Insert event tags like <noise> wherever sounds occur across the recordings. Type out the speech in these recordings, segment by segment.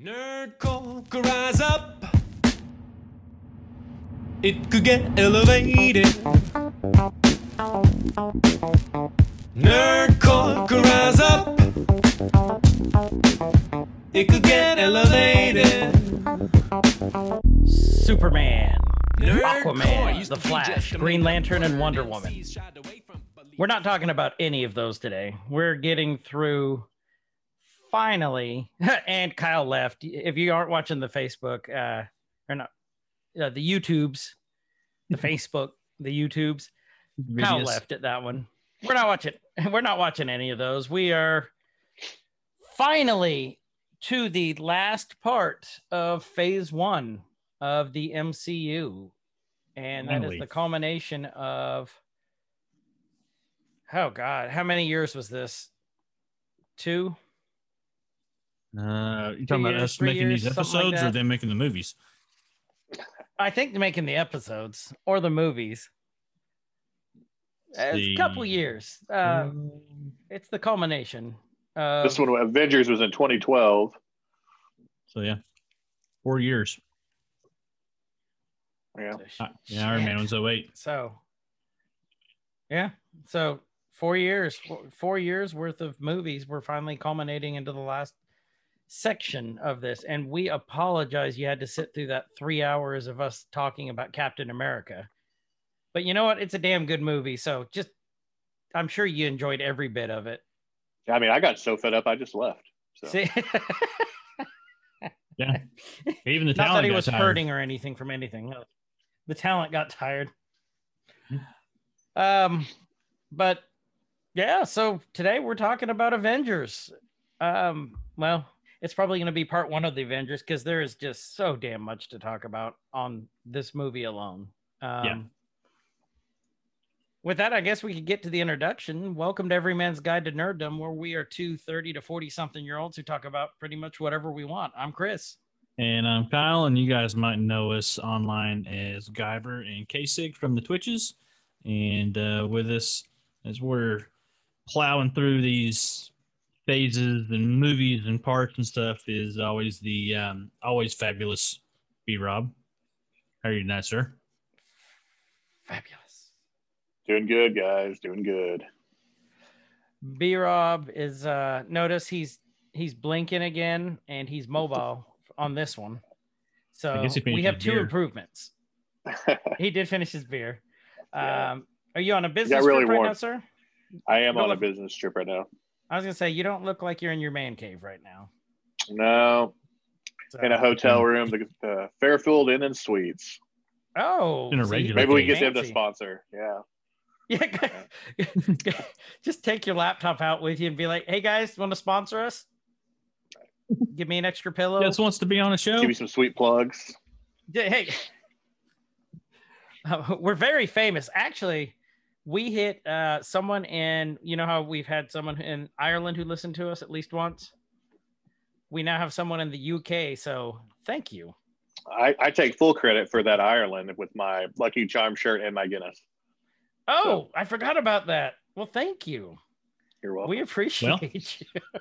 Nerd could rise up. It could get elevated. Nerd could rise up. It could get elevated. Superman, Nerdcore Aquaman, The Flash, Green Lantern, and Wonder Woman. shied away from believing We're not talking about any of those today. We're getting through finally, <laughs> and Kyle left. If you aren't watching the Facebook, uh, or not, uh, the YouTubes, the <laughs> Facebook, the YouTubes, Kyle left at that one. We're not watching. <laughs> We're not watching any of those. We are finally to the last part of Phase One of the MCU, and that is Finally. the culmination of. Oh God, how many years was this? Two. Uh, you talking about us three making these years, something like episodes or them making the movies? I think they're making the episodes or the movies. It's a couple years. Uh, it's the culmination. Of, This one, Avengers, was in 2012. So yeah, four years. Yeah. Uh, yeah, Iron Man was 08. So, yeah. So four years, four, four years worth of movies. We're finally culminating into the last section of this, and we apologize. You had to sit through that three hours of us talking about Captain America, but you know what? It's a damn good movie. So just, I'm sure you enjoyed every bit of it. I mean, I got so fed up, I just left. So. See, <laughs> Yeah, even the not talent that he was tired. hurting or anything from anything. No. The talent got tired. Um, but yeah, so today we're talking about Avengers. Um, well, it's probably going to be part one of the Avengers because there is just so damn much to talk about on this movie alone. Um, Yeah. With that, I guess we could get to the introduction. Welcome to Every Man's Guide to Nerddom, where we are two 30 to 40 something year olds who talk about pretty much whatever we want. I'm Chris. And I'm Kyle, and you guys might know us online as Guyver and Kasich from the Twitches. And uh, with us, as we're plowing through these phases and movies and parts and stuff, is always the um, always fabulous B Rob. How are you tonight, sir? Fabulous. Doing good, guys. Doing good. B Rob is uh notice he's he's blinking again and he's mobile on this one. So we have two beer. improvements. <laughs> He did finish his beer. Yeah. Um are you on a business really trip right warm. now, sir? I am Go on a business trip right now. I was gonna say you don't look like you're in your man cave right now. No, So- in a hotel room, the, the Fairfield Inn and Suites. Oh, In a regular Maybe we can get them to sponsor. Yeah. Yeah, <laughs> just take your laptop out with you and be like, "Hey guys, want to sponsor us? Give me an extra pillow." Just wants to be on a show. Give me some sweet plugs. Yeah, hey, <laughs> Uh, we're very famous. Actually, we hit uh, someone in, you know how we've had someone in Ireland who listened to us at least once? We now have someone in the UK. So thank you. I, I take full credit for that Ireland with my Lucky Charm shirt and my Guinness. Oh, I forgot about that. Well, thank you. You're welcome. We We, appreciate you. <laughs>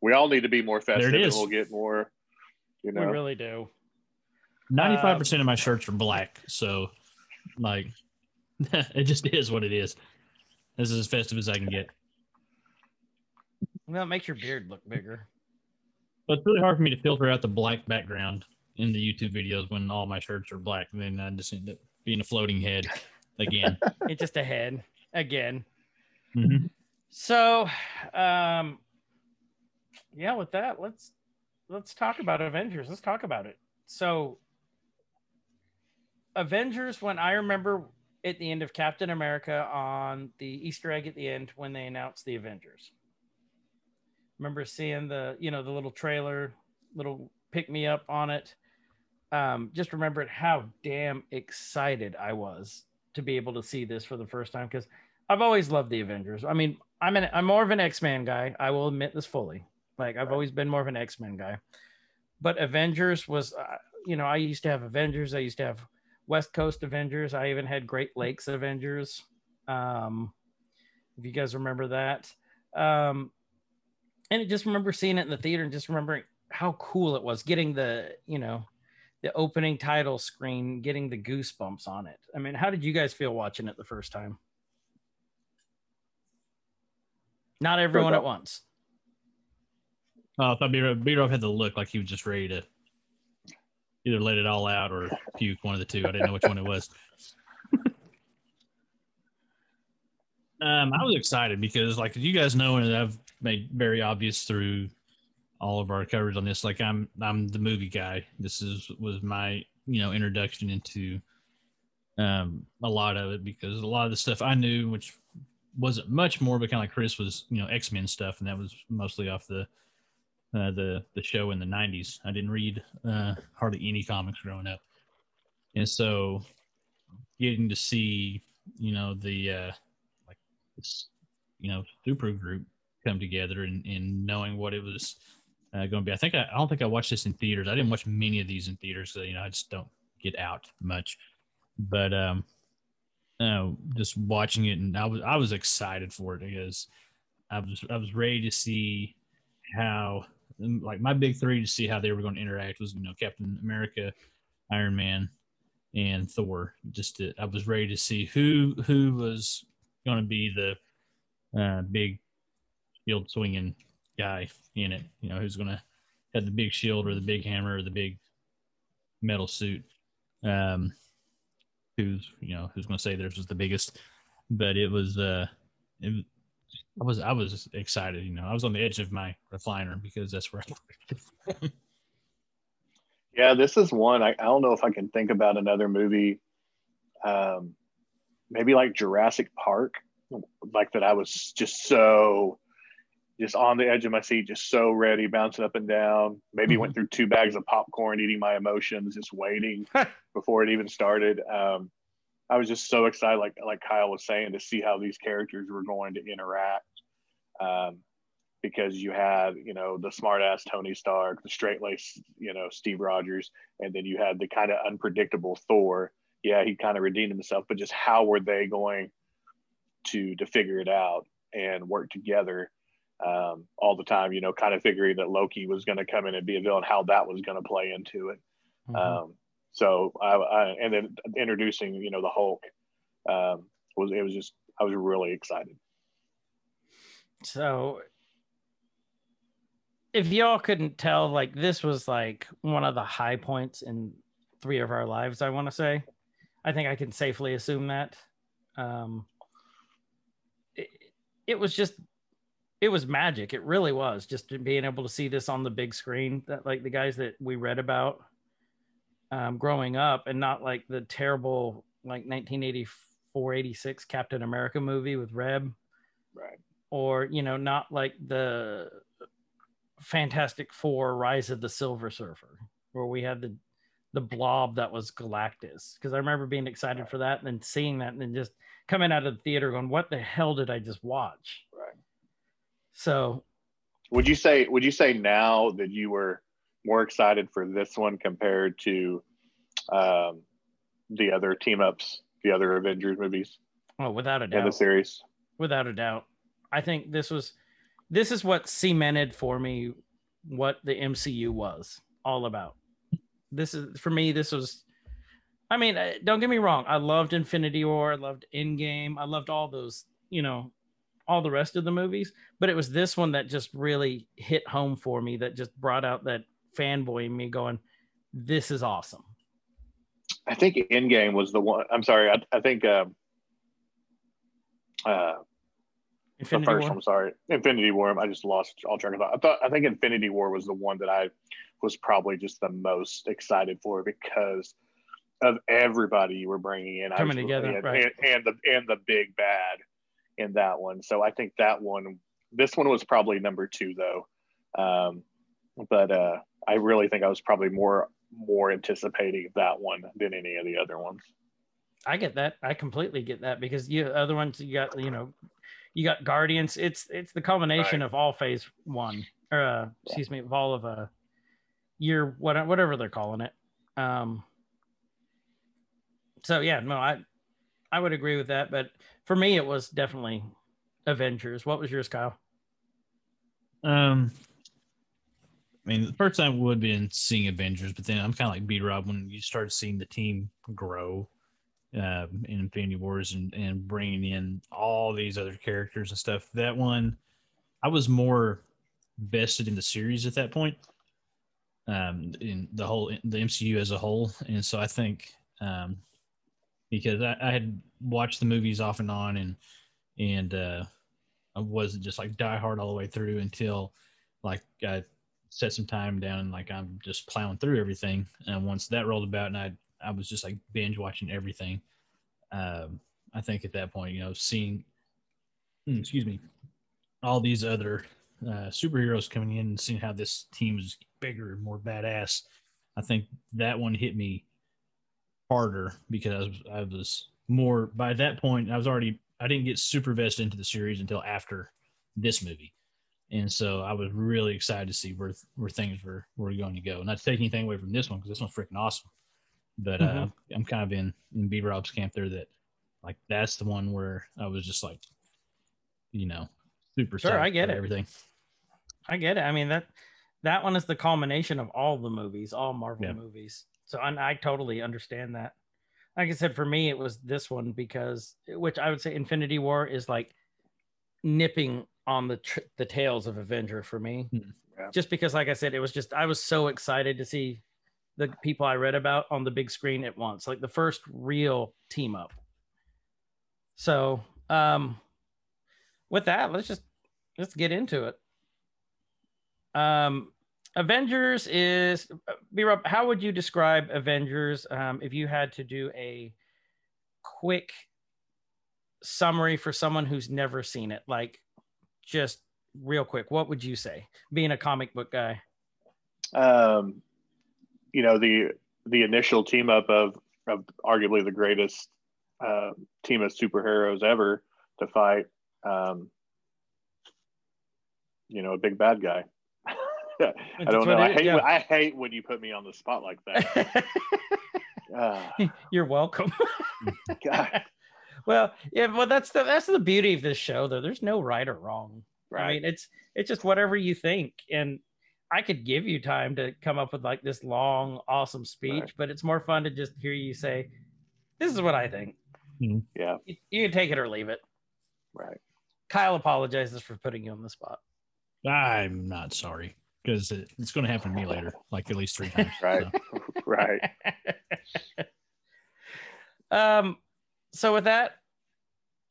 We all need to be more festive, and we'll get more. You know. We really do. Ninety-five Um, percent of my shirts are black, so like <laughs> it just is what it is. This is as festive as I can get. Well, it makes your beard look bigger. But it's really hard for me to filter out the black background in the YouTube videos when all my shirts are black. And then I just end up being a floating head again. <laughs> It's just a head again. Mhm. So, um, yeah, with that, let's let's talk about Avengers. Let's talk about it. So, Avengers, when I remember at the end of Captain America on the Easter egg at the end when they announced the Avengers. Remember seeing the you know the little trailer, little pick me up on it. Um, just remembered how damn excited I was to be able to see this for the first time because I've always loved the Avengers. I mean, I'm an I'm more of an X-Men guy. I will admit this fully. Like I've always been more of an X-Men guy. But Avengers was uh, you know, I used to have Avengers. I used to have West Coast Avengers. I even had Great Lakes Avengers. Um if you guys remember that. Um and I just remember seeing it in the theater and just remembering how cool it was getting the you know the opening title screen, getting the goosebumps on it. I mean, how did you guys feel watching it the first time? Not everyone at once. Oh, I thought B Rob had the look like he was just ready to either let it all out or puke, one of the two. I didn't know which one it was. um, I was excited because, like you guys know, and I've made very obvious through all of our coverage on this. Like I'm, I'm the movie guy. This is was my you know introduction into um, a lot of it because a lot of the stuff I knew, which wasn't much more, but kind of like Chris was, you know, X Men stuff, and that was mostly off the uh, the the show in the '90s. I didn't read uh, hardly any comics growing up, and so getting to see, you know, the uh, like this, you know, super group come together and, and knowing what it was uh, going to be. I think I, I don't think I watched this in theaters. I didn't watch many of these in theaters, so you know, I just don't get out much. But um, uh, just watching it, and I was I was excited for it because I was I was ready to see how like my big three to see how they were going to interact was you know Captain America, Iron Man, and Thor. Just to, I was ready to see who who was going to be the uh, big shield swinging guy in it. You know who's going to have the big shield or the big hammer or the big metal suit. Um, who's you know who's going to say theirs was the biggest, but it was uh, it, I was I was excited. You know, I was on the edge of my recliner because that's where. I <laughs> yeah, this is one. I, I don't know if I can think about another movie, um, maybe like Jurassic Park, like that. I was just so just on the edge of my seat, just so ready, bouncing up and down. Maybe mm-hmm. went through two bags of popcorn, eating my emotions, just waiting <laughs> before it even started. Um, I was just so excited, like like Kyle was saying, to see how these characters were going to interact. Um, because you had, you know, the smartass Tony Stark, the straight lace, you know, Steve Rogers, and then you had the kind of unpredictable Thor. Yeah, he kind of redeemed himself, but just how were they going to to figure it out and work together? um, all the time, you know, kind of figuring that Loki was going to come in and be a villain, how that was going to play into it. Mm-hmm. Um, so, I, I, and then introducing, you know, the Hulk um, was, it was just, I was really excited. So, if y'all couldn't tell, like, this was like one of the high points in three of our lives, I want to say. I think I can safely assume that. Um, it, it was just it was magic. It really was just being able to see this on the big screen. That like the guys that we read about um, growing up, and not like the terrible like 1984, 86 Captain America movie with Reb, right? Or you know, not like the Fantastic Four: Rise of the Silver Surfer, where we had the the blob that was Galactus. Because I remember being excited right. for that, and then seeing that, and then just coming out of the theater going, "What the hell did I just watch?" Right. So, would you say would you say now that you were more excited for this one compared to um, the other team ups, the other Avengers movies? Oh, without a doubt. In the series, without a doubt, I think this was this is what cemented for me what the MCU was all about. This is for me. This was. I mean, uh, don't get me wrong. I loved Infinity War. I loved Endgame. I loved all those, you know, all the rest of the movies, but it was this one that just really hit home for me that just brought out that fanboy in me going, this is awesome. I think Endgame was the one. I'm sorry. I, I think uh, uh, Infinity the first. War? I'm sorry, Infinity War. I just lost all track of thought. I thought I think Infinity War was the one that I was probably just the most excited for because of everybody you were bringing in coming together, and, right. and, and the and the big bad in that one. So I think that one, this one was probably number two though. Um, but uh, I really think I was probably more more anticipating that one than any of the other ones. I get that. I completely get that because you other ones you got you know you got Guardians. It's it's the culmination right. of all Phase One or uh, excuse me, of all of a uh, year what whatever they're calling it. Um, so yeah, no, I I would agree with that, but for me, it was definitely Avengers. What was yours, Kyle? Um, I mean, the first time would have been seeing Avengers, but then I'm kind of like B Rob when you start seeing the team grow uh, in Infinity Wars and, and bringing in all these other characters and stuff. That one, I was more vested in the series at that point, um, in the whole the MCU as a whole, and so I think um, because I, I had watched the movies off and on, and and uh, I wasn't just like die hard all the way through until like I set some time down like I'm just plowing through everything. And once that rolled about, and I I was just like binge watching everything. Um, I think at that point, you know, seeing, mm, excuse me, all these other uh, superheroes coming in and seeing how this team is bigger and more badass, I think that one hit me harder because I was, I was more by that point. I was already I didn't get super vested into the series until after this movie, and so I was really excited to see where where things were were going to go. Not to take anything away from this one because this one's freaking awesome, but uh, Mhm. I'm kind of in in B Rob's camp there that like that's the one where I was just like, you know, super. Sure, I get it. Everything. I get it. I mean that that one is the culmination of all the movies, all Marvel Yeah. movies. So and I totally understand that. Like I said, for me, it was this one because, which I would say, Infinity War is like nipping on the tr- the tails of Avenger for me. Hmm. Yeah. Just because, like I said, it was just I was so excited to see the people I read about on the big screen at once, like the first real team up. So, um, with that, let's just let's get into it. Um, Avengers is B Rob. How would you describe Avengers um, if you had to do a quick summary for someone who's never seen it? Like, just real quick, what would you say? Being a comic book guy. um, you know the the initial team up of of arguably the greatest uh, team of superheroes ever to fight um, you know a big bad guy <laughs> i don't know i hate yeah. when, i hate when you put me on the spot like that Ah, <laughs> You're welcome. God, well, yeah, well, that's the that's the beauty of this show, though. There's no right or wrong. Right. I mean, it's it's just whatever you think, and I could give you time to come up with like this long, awesome speech, Right. but it's more fun to just hear you say, "This is what I think." yeah You, you can take it or leave it. right Kyle apologizes for putting you on the spot. I'm not sorry because it, it's going to happen to me later, like at least three times. <laughs> Right. so. <laughs> right <laughs> um, so with that,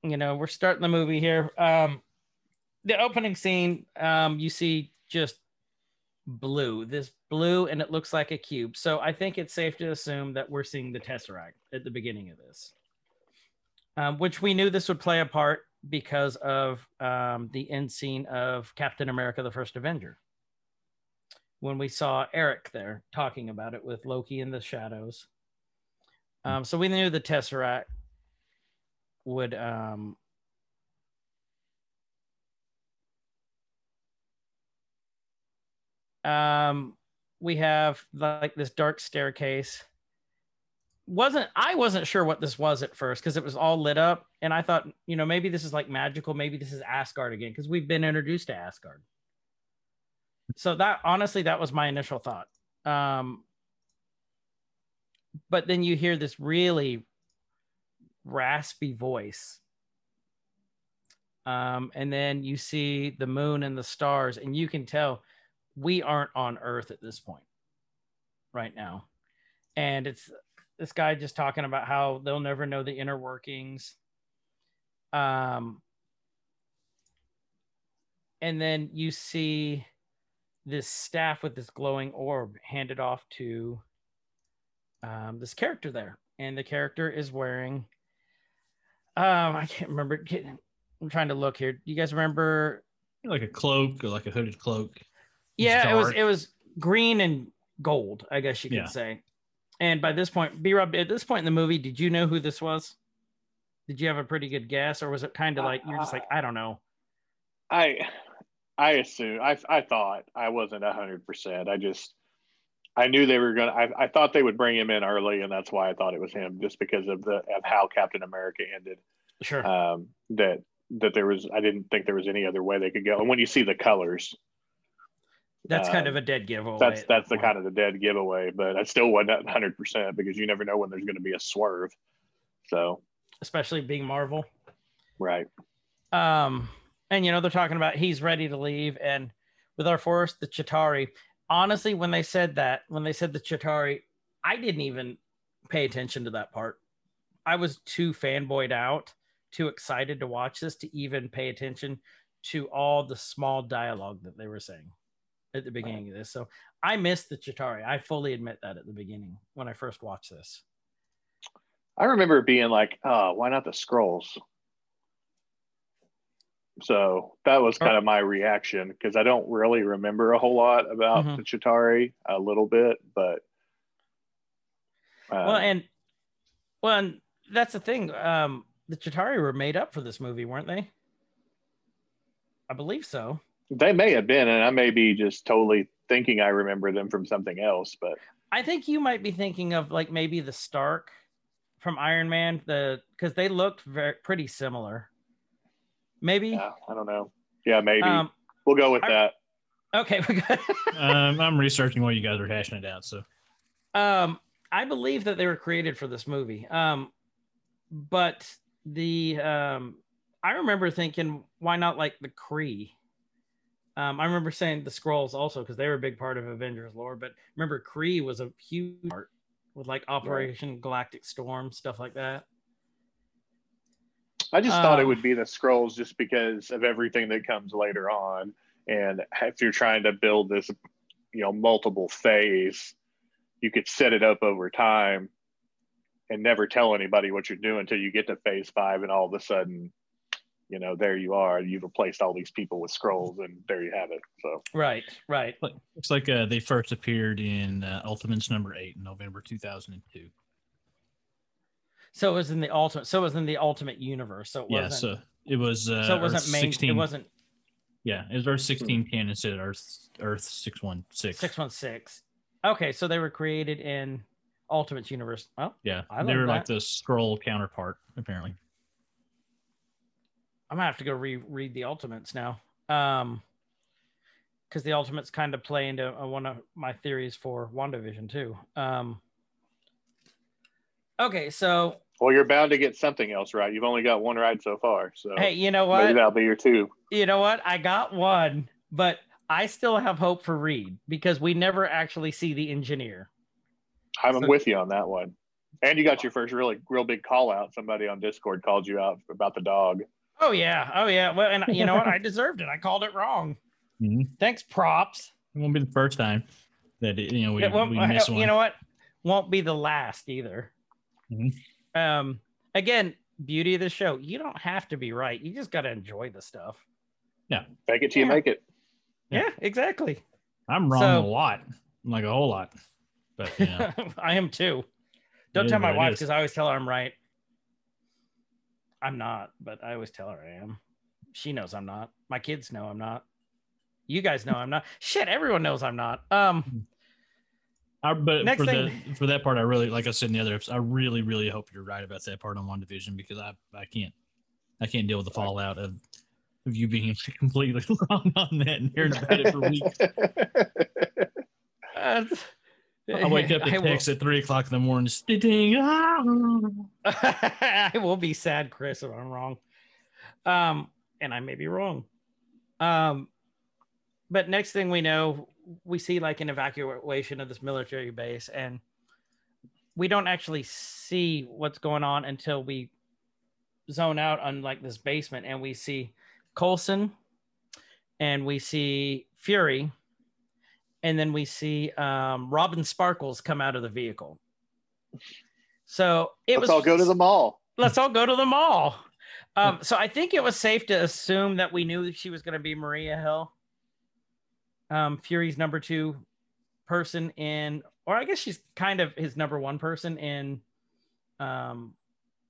you know, we're starting the movie here. Um, the opening scene, um, you see just blue, this blue, and it looks like a cube. So I think it's safe to assume that we're seeing the Tesseract at the beginning of this, um, which we knew this would play a part because of um, the end scene of Captain America: The First Avenger. When we saw Erik there talking about it with Loki in the shadows. Um, so we knew the Tesseract would um, um we have like this dark staircase. Wasn't i wasn't sure what this was at first because it was all lit up and i thought you know maybe this is like magical maybe this is asgard again because we've been introduced to asgard. So that honestly that was my initial thought. Um but then you hear this really raspy voice. Um and then you see the moon and the stars and you can tell we aren't on earth at this point right now. And it's this guy just talking about how they'll never know the inner workings. Um and then you see this staff with this glowing orb handed off to um, this character there. And the character is wearing um i can't remember i'm trying to look here do you guys remember like a cloak or like a hooded cloak. yeah, it was it was green and gold, I guess you could Yeah. say. And by this point, B Rob, at this point in the movie, did you know who this was? Did you have a pretty good guess, or was it kind of like you're just like, I don't know? I I assume I I thought I wasn't hundred percent. I just I knew they were gonna. I, I thought they would bring him in early, and that's why I thought it was him, just because of the of how Captain America ended. Sure. Um, that that there was. I didn't think there was any other way they could go. And when you see the colors, That's kind Um, of a dead giveaway. That's that's that the kind of the dead giveaway, but I still wasn't 100 percent because you never know when there's going to be a swerve. So especially being Marvel. right, Um, and you know they're talking about he's ready to leave, and with our force, the Chitauri. Honestly, when they said that, when they said the Chitauri, I didn't even pay attention to that part. I was too fanboyed out, too excited to watch this to even pay attention to all the small dialogue that they were saying at the beginning of this. So I missed the Chitauri. I fully admit that at the beginning when I first watched this. I remember being like, "Oh, why not the Skrulls?" So that was kind of my reaction because I don't really remember a whole lot about Mhm. the Chitauri, a little bit, but well um, and well and that's the thing um the Chitauri were made up for this movie weren't they? I believe so. They may have been, and I may be just totally thinking I remember them from something else, but i think you might be thinking of like maybe the stark from iron man the because they looked very pretty similar maybe? Yeah, I don't know. Yeah, maybe. Um we'll go with I- that. okay <laughs> we got- um, I'm researching while you guys are hashing it out. So. Um i believe that they were created for this movie. Um but the um i remember thinking why not like the Kree um i remember saying the Skrulls also because they were a big part of avengers lore but remember Kree was a huge part with like operation galactic storm stuff like that I just thought it Um, would be the Skrulls just because of everything that comes later on. And if you're trying to build this, you know, multiple phase, you could set it up over time and never tell anybody what you're doing until you get to phase five and all of a sudden, you know, there you are. You've replaced all these people with Skrulls and there you have it. So right right looks like uh, they first appeared in uh, Ultimates number eight in November 2002. So it was in the ultimate so it was in the ultimate universe so it Yeah, wasn't so it was uh, so it wasn't Earth main 16. it wasn't Yeah, it was Earth 1610 instead of Earth Earth 616. 616 okay so they were created in ultimate's universe oh Yeah, I they love were like the Skrull counterpart apparently. I'm gonna have to go reread the Ultimates now. Um, because the Ultimates kind of play into uh, one of my theories for WandaVision too. Um, okay, so well you're bound to get something else right. You've only got one right so far. So hey, you know what? maybe what? that'll be your two. You know what? I got one, but I still have hope for Reed because we never actually see the engineer. I'm So- with you on that one. And you got your first really real big call out. Somebody on Discord called you out about the dog. Oh yeah, oh yeah. Well, and you know what? I <laughs> deserved it. I called it wrong. Mhm. Thanks, props. It won't be the first time that it, you know we, It won't- we <laughs> miss one. You know what? Won't be the last either. Mhm. Um, again, beauty of the show. You don't have to be right. You just got to enjoy the stuff. Yeah. Fake it till you make it. Yeah. Yeah, exactly. I'm wrong So- a lot, like a whole lot. But you know, <laughs> I am too. Don't is tell my wife because I always tell her I'm right. I'm not, but I always tell her I am. She knows I'm not. My kids know I'm not. You guys know I'm not. Shit, everyone knows I'm not. Um, I, but Next for thing- the for that part, I really like I said in the other episode, I really really hope you're right about that part on WandaVision because I I can't I can't deal with the fallout of of you being <laughs> completely <laughs> wrong on that and hearing about it for weeks. <laughs> uh, I wake up will- text at three o'clock in the morning, ding, ah. I will be sad, Chris, if I'm wrong. Um, and I may be wrong. Um, but next thing we know, we see like an evacuation of this military base, and we don't actually see what's going on until we zone out on like this basement, and we see Coulson, and we see Fury, and then we see um, Robin Sparkles come out of the vehicle. So it Let's was all go to the mall. let's all go to the mall. Um, <laughs> so I think it was safe to assume that we knew she was going to be Maria Hill, um, Fury's number two person in, or I guess she's kind of his number one person in um,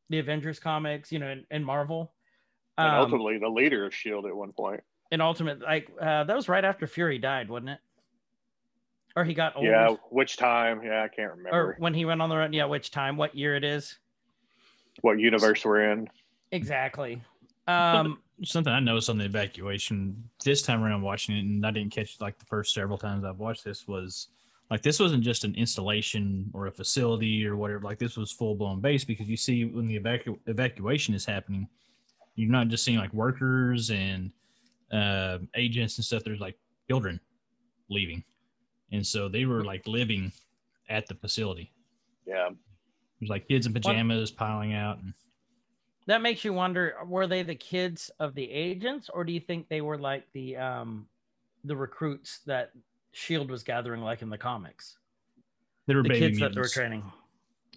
the Avengers comics, you know, in, in Marvel. And Um, ultimately the leader of Shield at one point. in Ultimate, like uh, that was right after Fury died, wasn't it? Or he got old, Yeah, which time? Yeah, I can't remember. or when he went on the run. Yeah, which time? What year it is? what universe we're in. Exactly. Um, <laughs> something I noticed on the evacuation this time around watching it, and I didn't catch like the first several times I've watched this was like this wasn't just an installation or a facility or whatever. Like this was full blown base because you see when the evacu- evacuation is happening, you're not just seeing like workers and uh, agents and stuff. There's like children leaving, and so they were like living at the facility. Yeah. There's like kids in pajamas piling out. And, That makes you wonder: were they the kids of the agents, or do you think they were like the um, the recruits that Shield was gathering, like in the comics? they were The baby kids that they were training.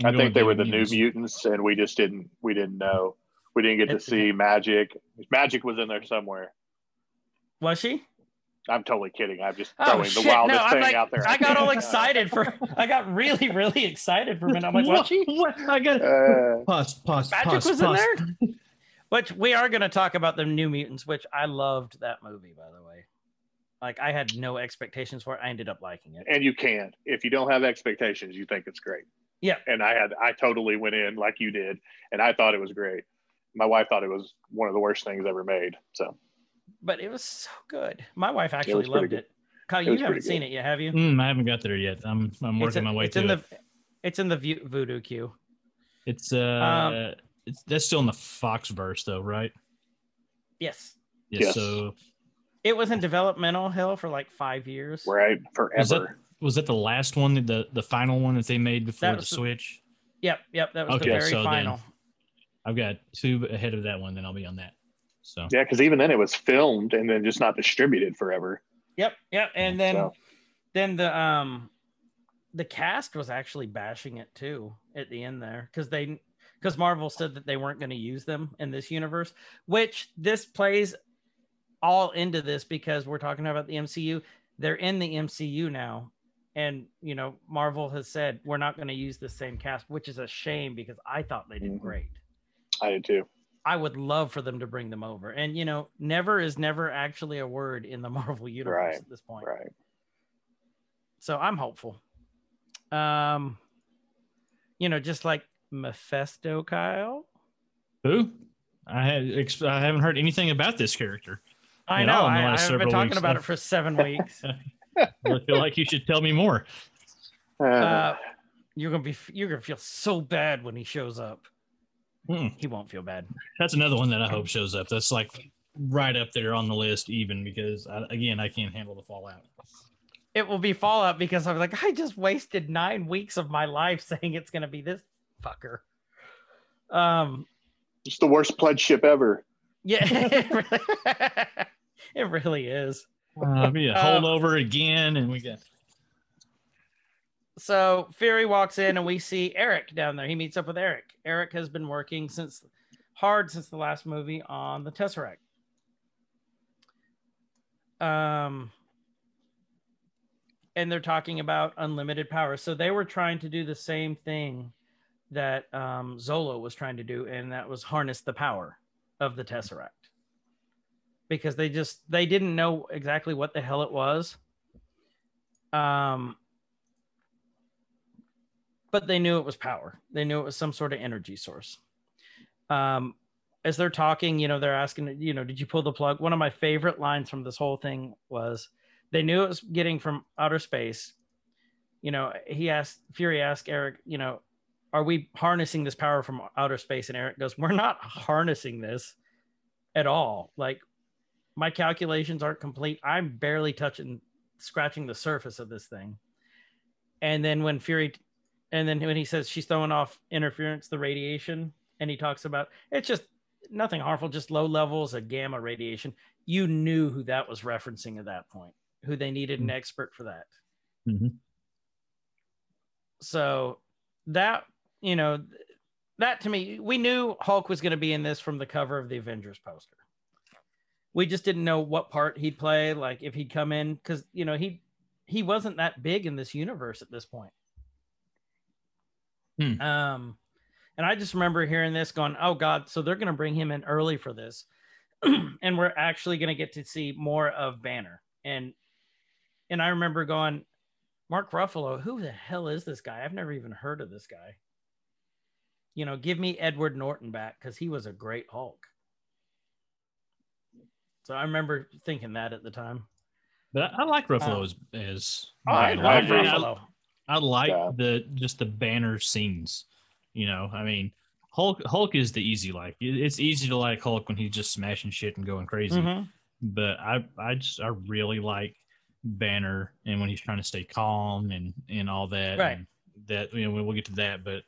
I'm I think they were the baby new mutants. mutants, and we just didn't we didn't know. We didn't get to It's- see Magik. Magik was in there somewhere. Was she? I'm totally kidding. I'm just Oh throwing shit! the wildest no, thing like, out there. I got all <laughs> excited for. I got really, really excited for a minute. I'm like, what? was she? what? I got Uh, pause, pause, Magik pause, was pause. in there. <laughs> Which we are going to talk about the New Mutants, which I loved that movie, by the way. Like I had no expectations for it. I ended up liking it. and you can't if you don't have expectations, you think it's great. Yeah. And I had I totally went in like you did, and I thought it was great. My wife thought it was one of the worst things ever made. So But it was so good. My wife actually pretty loved good. it. Kyle, It you haven't seen good. it yet, have you? Mm, I haven't got there yet. I'm I'm it's working in, my way it's to in it. the it's in the Vo- Vudu queue. It's uh, Um, it's that's still in the Fox verse though, right? Yes. Yeah. Yes. So It was in developmental hell for like five years. right was that forever. was that the last one, the the final one that they made before That the was the- Switch? Yep, yep. That was Okay, the very so then- final. I've got two ahead of that one. Then I'll be on that. So Yeah, because even then it was filmed and then just not distributed forever. Yep, yep. And then So- then the um the cast was actually bashing it too at the end there because they because Marvel said that they weren't going to use them in this universe, which this plays all into this because we're talking about the MCU. They're in the MCU now. And you know, Marvel has said we're not going to use the same cast, which is a shame because I thought they did Mhm. great. I did too. I would love for them to bring them over. And you know, never is never actually a word in the <laughs> Marvel universe Right, at this point. Right. So I'm hopeful. Um, you know, just like Mephisto, Kyle. who? I had ex- I haven't heard anything about this character. I know. all in the I, last I've been talking weeks. about it for seven <laughs> weeks. I feel like you should tell me more. Uh, Uh, you're gonna be you're gonna feel so bad when he shows up. Hmm. He won't feel bad. That's another one that I hope shows up. That's like right up there on the list, even because I, again I can't handle the fallout. It will be Fallout because I'm like, I just wasted nine weeks of my life <laughs> saying it's gonna be this fucker. Um, it's the worst pledge ship ever. yeah, <laughs> <laughs> it really is. Uh, be a Um, holdover again, and we got so Fury walks in and we see Erik down there. He meets up with Erik. Erik has been working since hard since the last movie on the Tesseract. Um and they're talking about unlimited power. So they were trying to do the same thing that um Zola was trying to do and that was harness the power of the Tesseract. Because they just they didn't know exactly what the hell it was. Um but they knew it was power. They knew it was some sort of energy source. Um, as they're talking, you know, they're asking, you know, did you pull the plug? One of my favorite lines from this whole thing was they knew it was getting from outer space. You know, he asked, Fury asked Erik, you know, are we harnessing this power from outer space? And Erik goes, we're not harnessing this at all. Like, my calculations aren't complete. I'm barely touching, scratching the surface of this thing. And then when Fury and then when he says she's throwing off interference, the radiation, and he talks about it's just nothing harmful, just low levels of gamma radiation. You knew who that was referencing at that point, who they needed an expert for that. Mhm. So that, you know, that to me, we knew Hulk was going to be in this from the cover of the Avengers poster. We just didn't know what part he'd play, like if he'd come in, because you know he he wasn't that big in this universe at this point. Hmm. Um, and I just remember hearing this, going, "Oh God!" So they're going to bring him in early for this, <clears throat> and we're actually going to get to see more of Banner. And and I remember going, Mark Ruffalo, who the hell is this guy? I've never even heard of this guy. You know, give me Edward Norton back because he was a great Hulk. So I remember thinking that at the time. But I, I like Ruffalo Um, as, as Oh, I Banner. love. Ruffalo. I like Yeah. the just the banner scenes. You know, I mean, Hulk Hulk is the easy like. It's easy to like Hulk when he's just smashing shit and going crazy. Mhm. But I I just I really like Banner and when he's trying to stay calm and and all that. Right. and that you know we'll get to that, but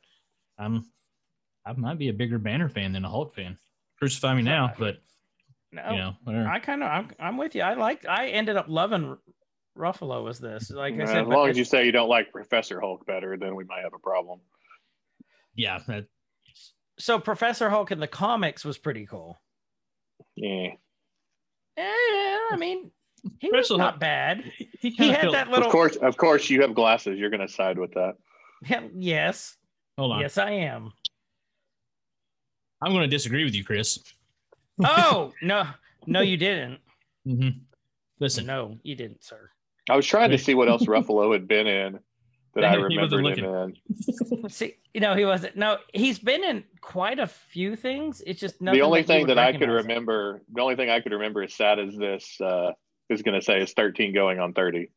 I'm I might be a bigger Banner fan than a Hulk fan. Crucify me now, but No, you know. I kind of I'm, I'm with you. I like I ended up loving Ruffalo was this. Like I Uh, said, as long as you say you don't like Professor Hulk better, then we might have a problem. yeah, that, so Professor Hulk in the comics was pretty cool. Yeah. Eh, I mean, he was Professor not Hulk- bad. he, He had felt- that little. Of course, of course, you have glasses. You're going to side with that. yes, Hold on, yes, I am. I'm going to disagree with you, Chris. Oh <laughs> no, no, you didn't. hmm Listen, No, you didn't, sir. I was trying to see what else <laughs> Ruffalo had been in that I He remembered him in. <laughs> See, you know, he wasn't. No, he's been in quite a few things. It's just nothing The only that thing that I could remember, the only thing I could remember as sad as this uh, is going to say is 13 going on 30.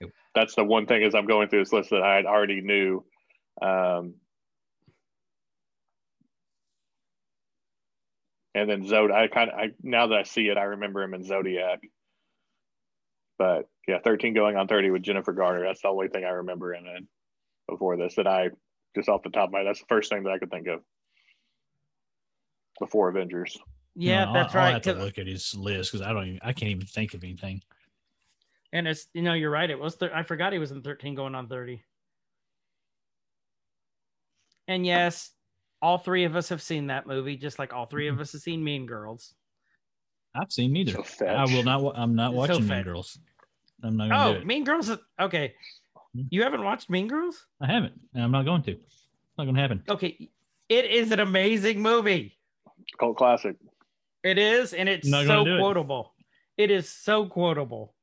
Yep. That's the one thing as I'm going through this list that I had already knew. Um, and then Zod, I kind of, I now that I see it, I remember him in Zodiac. But yeah, 13 going on 30 with Jennifer Garner. That's the only thing I remember him in before this that I just off the top of my head, that's the first thing that I could think of before Avengers. Yeah, No, that's I'll, I'll have to 'cause- look at his list because I don't even I can't even think of anything. And it's you know you're right. It was thir- I forgot he was in 13 going on 30. And yes, all three of us have seen that movie, just like all three of us have seen Mean Girls. I've seen neither. So. I will not. I'm not So watching Mean. Girls. I'm not gonna do Oh, it. Mean Girls. is- Okay, Hmm. you haven't watched Mean Girls? I haven't, and I'm not going to. It's not gonna happen. Okay, it is an amazing movie. Cult classic. It is, and it's Not so gonna it. quotable. It is so quotable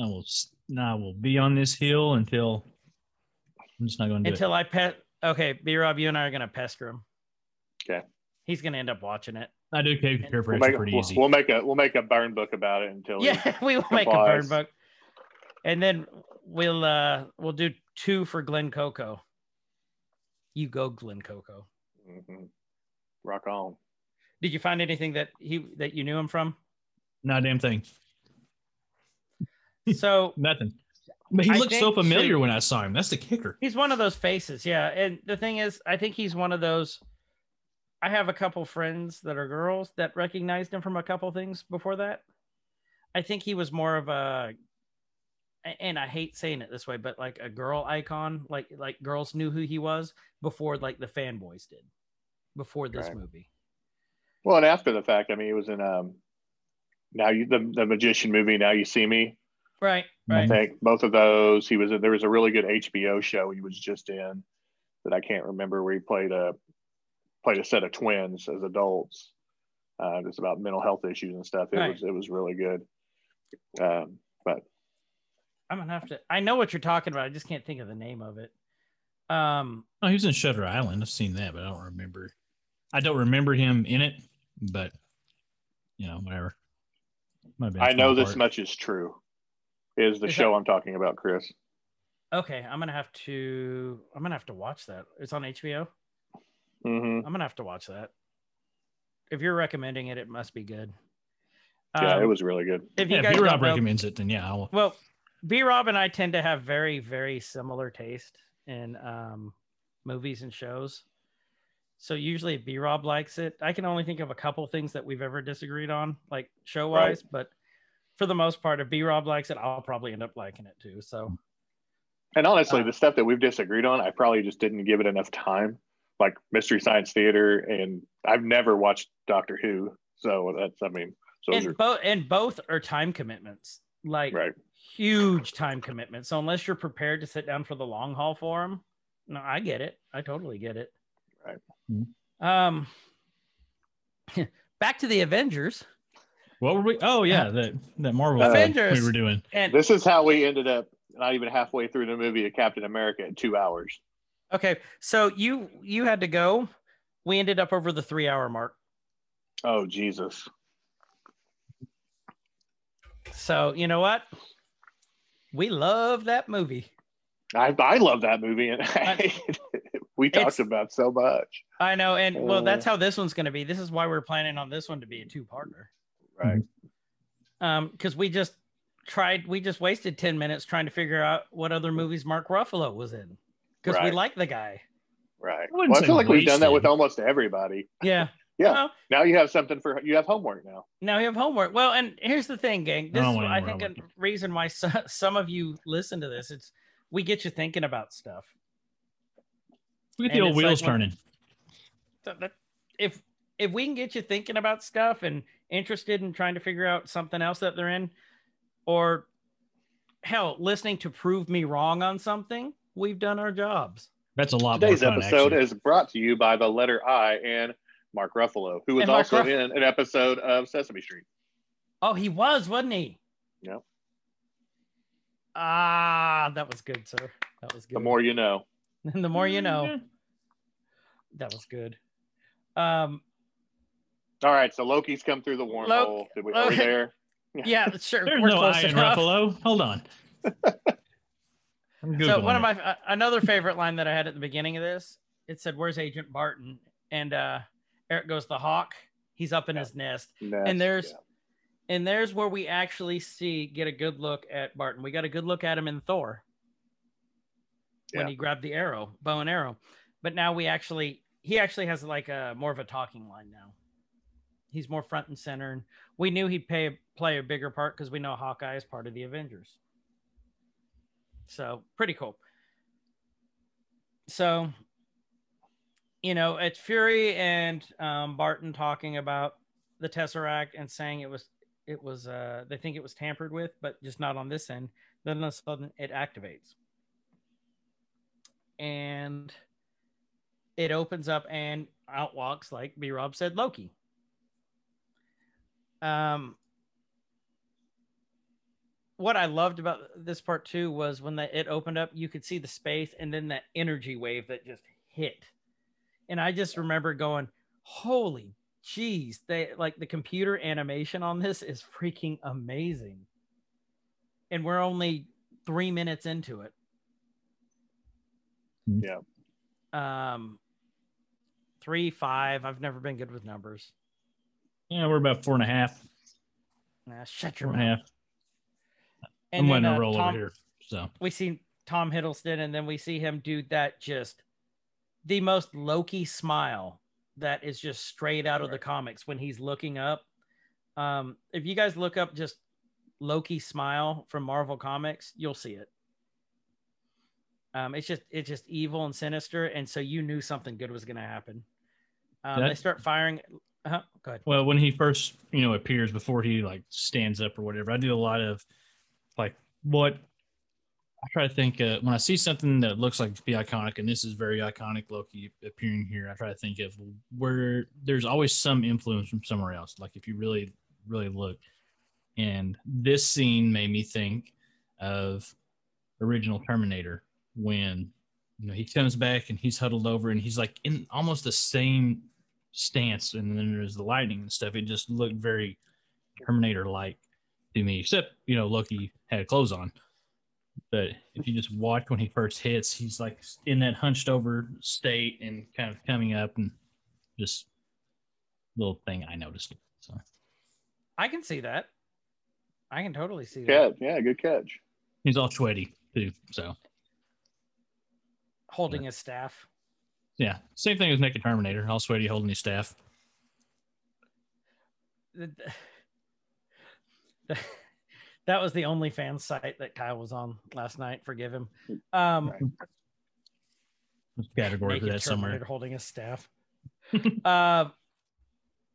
I will. s- I will be on this hill until I'm just not going to do until I pet. Okay, B Rob, you and I are gonna pester him. Okay. He's gonna end up watching it. it. I do peer We'll make, pretty we'll, easy. we'll make a we'll make a burn book about it until he- Yeah, <laughs> we will make a burn book, and then we'll uh we'll do two for Glenn Coco. You go, Glenn Coco. Mhm. rock on. Did you find anything that he that you knew him from? Not a damn thing. <laughs> So Nothing. But he I looked so familiar so- when I saw him. That's the kicker. he's one of those faces, yeah. And the thing is, I think he's one of those. I have a couple friends that are girls that recognized him from a couple things before that. I think he was more of a, and I hate saying it this way, but like a girl icon, like like girls knew who he was before like the fanboys did, before this Right. movie. Well, and after the fact, I mean, he was in um, now you the the magician movie. Now you see me. Right, I right. think both of those. He was in, there was a really good HBO show he was just in that I can't remember where he played a played a set of twins as adults. Uh, just about mental health issues and stuff. It Right. was it was really good. Um, but I'm gonna have to. I know what you're talking about. I just can't think of the name of it. Um, Oh, he was in Shutter Island. I've seen that, but I don't remember. I don't remember him in it, but you know, whatever. Might have been a I know this part. much is true. Is the Is show I'm talking about, Chris? okay, I'm gonna have to. I'm gonna have to watch that. It's on HBO. Hmm I'm gonna have to watch that. If you're recommending it, it must be good. Yeah, it Um, was really good. If you Yeah, guys B Rob recommends it, then yeah, I'll, well, B Rob and I tend to have very, very similar taste in um, movies and shows. So usually B Rob likes it. I can only think of a couple things that we've ever disagreed on, like show wise, but for the most part, if B Rob likes it, I'll probably end up liking it too. So And honestly, Uh, the stuff that we've disagreed on, I probably just didn't give it enough time. Like Mystery Science Theater, and I've never watched Doctor Who, so that's I mean, so and are both and both are time commitments, like right. huge time commitments. So unless you're prepared to sit down for the long haul for them, no, I get it. I totally get it. Right. Um, <laughs> back to the Avengers, what were we? Oh yeah, that that Marvel Uh, Avengers. we were doing. and This is how we ended up not even halfway through the movie of Captain America in two hours. Okay, so you you had to go. We ended up over the three hour mark. Oh Jesus! So you know what? We love that movie. I, I love that movie, and <laughs> we talked about so much. I know, and well, Uh. that's how this one's going to be. This is why we're planning on this one to be a two-parter. Right. Um, because we just tried, we just wasted ten minutes trying to figure out what other movies Mark Ruffalo was in, because we like the guy. Right. wouldn't Well, I feel like we've done that with almost everybody. <laughs> Yeah. <laughs> Yeah. Well, Now you have something for you have homework now. now you have homework. Well, and here's the thing, gang. This don't is, I any more think, a reason why so, <laughs> some of you listen to this. It's we get you thinking about stuff. We get the old it's like wheels when- turning. So if if we can get you thinking about stuff and interested in trying to figure out something else that they're in, or hell, listening to prove me wrong on something, we've done our jobs. That's a lot Today's more fun, episode actually. is brought to you by the letter I and Mark Ruffalo, who was also Ruff- in an episode of Sesame Street. Oh, he was, wasn't he? Yep. Ah, that was good, sir. That was good. <laughs> The more you know. the more you know. That was good. Um, All right, so Loki's come through the wormhole. Lo- Did we, Lo- are we there? <laughs> yeah, sure. There's we're no close I in. Ruffalo. Hold on. <laughs> I'm So one of my uh, another favorite line that I had at the beginning of this, it said, "Where's Agent Barton?" And uh, Erik goes, "The hawk. He's up in Yeah. his nest." Next, and there's yeah. and there's where we actually see get a good look at Barton. We got a good look at him in Thor when he grabbed the arrow, bow and arrow. But now we actually he actually has like a more of a talking line now. He's more front and center, and we knew he'd pay, play a bigger part because we know Hawkeye is part of the Avengers. So pretty cool. So, you know, it's Fury and um, Barton talking about the Tesseract and saying it was it was uh they think it was tampered with, but just not on this end. Then all of a sudden it activates. And it opens up and out walks, like B Rob said, Loki. Um what I loved about this part too was when the, it opened up, you could see the space and then that energy wave that just hit. And I just remember going, holy jeez, they like the computer animation on this is freaking amazing. And we're only three minutes into it. Yeah. Um three, five. I've never been good with numbers. Yeah, we're about four and a half. Nah, shut your Four and a mouth. Half. And I'm then, letting uh, roll Tom- over here. So we see Tom Hiddleston, and then we see him do that just the most Loki smile that is just straight out of the comics when he's looking up. Um, if you guys look up just Loki smile from Marvel Comics, you'll see it. Um, it's just it's just evil and sinister, and so you knew something good was going to happen. Um, That- they start firing. Uh, go ahead. Well, when he first, you know, appears before he like stands up or whatever, I do a lot of like what I try to think uh, when I see something that looks like to be iconic, and this is very iconic Loki appearing here. I try to think of where there's always some influence from somewhere else. Like if you really, really look, and this scene made me think of original Terminator when you know he comes back and he's huddled over and he's like in almost the same stance and then there's the lightning and stuff it just looked very terminator like to me except you know loki had clothes on but if you just watch when he first hits he's like in that hunched over state and kind of coming up and just little thing i noticed so I can see that. I can totally see that. Yeah, yeah, good catch. he's all sweaty too so Holding his staff. yeah same thing as naked terminator all sweaty holding his staff that was the only fan site that Kyle was on last night. Forgive him. Um, Right. Category for naked that somewhere Terminator holding a staff. <laughs> uh,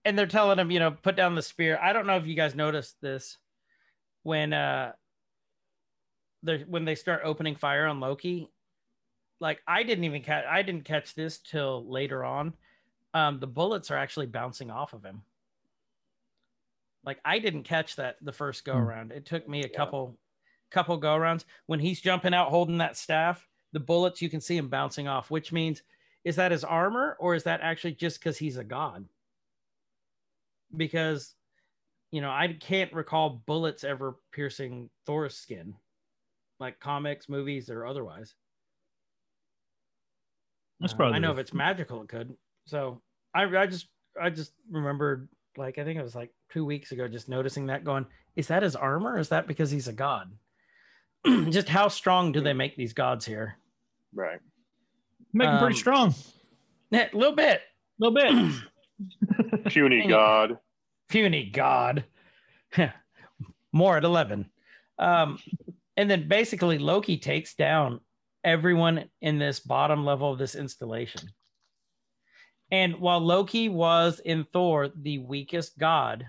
and they're telling him, you know, put down the spear. I don't know if you guys noticed this when uh, they when they start opening fire on Loki. Like I didn't even catch. I didn't catch this till later on. Um, the bullets are actually bouncing off of him. Like I didn't catch that the first go Hmm. around. It took me a Yeah. couple couple go rounds when he's jumping out holding that staff. The bullets you can see him bouncing off, which means is that his armor or is that actually just because he's a god? Because you know, I can't recall bullets ever piercing Thor's skin, like comics, movies, or otherwise. That's Uh, probably I know if it's magical, it could. So I, I just, I just remembered, like, I think it was like two weeks ago, just noticing that, going, is that his armor? Is that because he's a god? <clears throat> just how strong do they make these gods here? Right. Make him pretty Um, strong. A little bit. A little bit. <clears throat> Puny God. puny god <laughs> more at 11 um and then basically loki takes down everyone in this bottom level of this installation and while loki was in thor the weakest god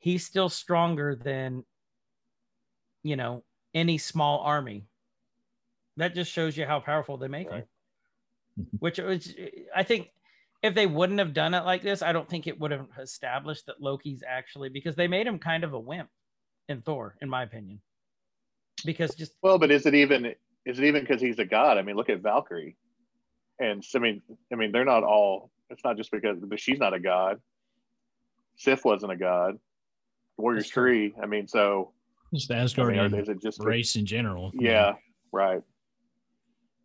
he's still stronger than you know any small army that just shows you how powerful they make Right. him which which i think if they wouldn't have done it like this, I don't think it would have established that Loki's actually because they made him kind of a wimp in Thor, in my opinion. Because just Well, but is it even is it even because he's a god? I mean, look at Valkyrie, and so, I mean, I mean, they're not all. It's not just because, but she's not a god. Sif wasn't a god. Warriors That's true. Three. I mean, so Just I mean, Asgardian or is it just race in general. Yeah, right.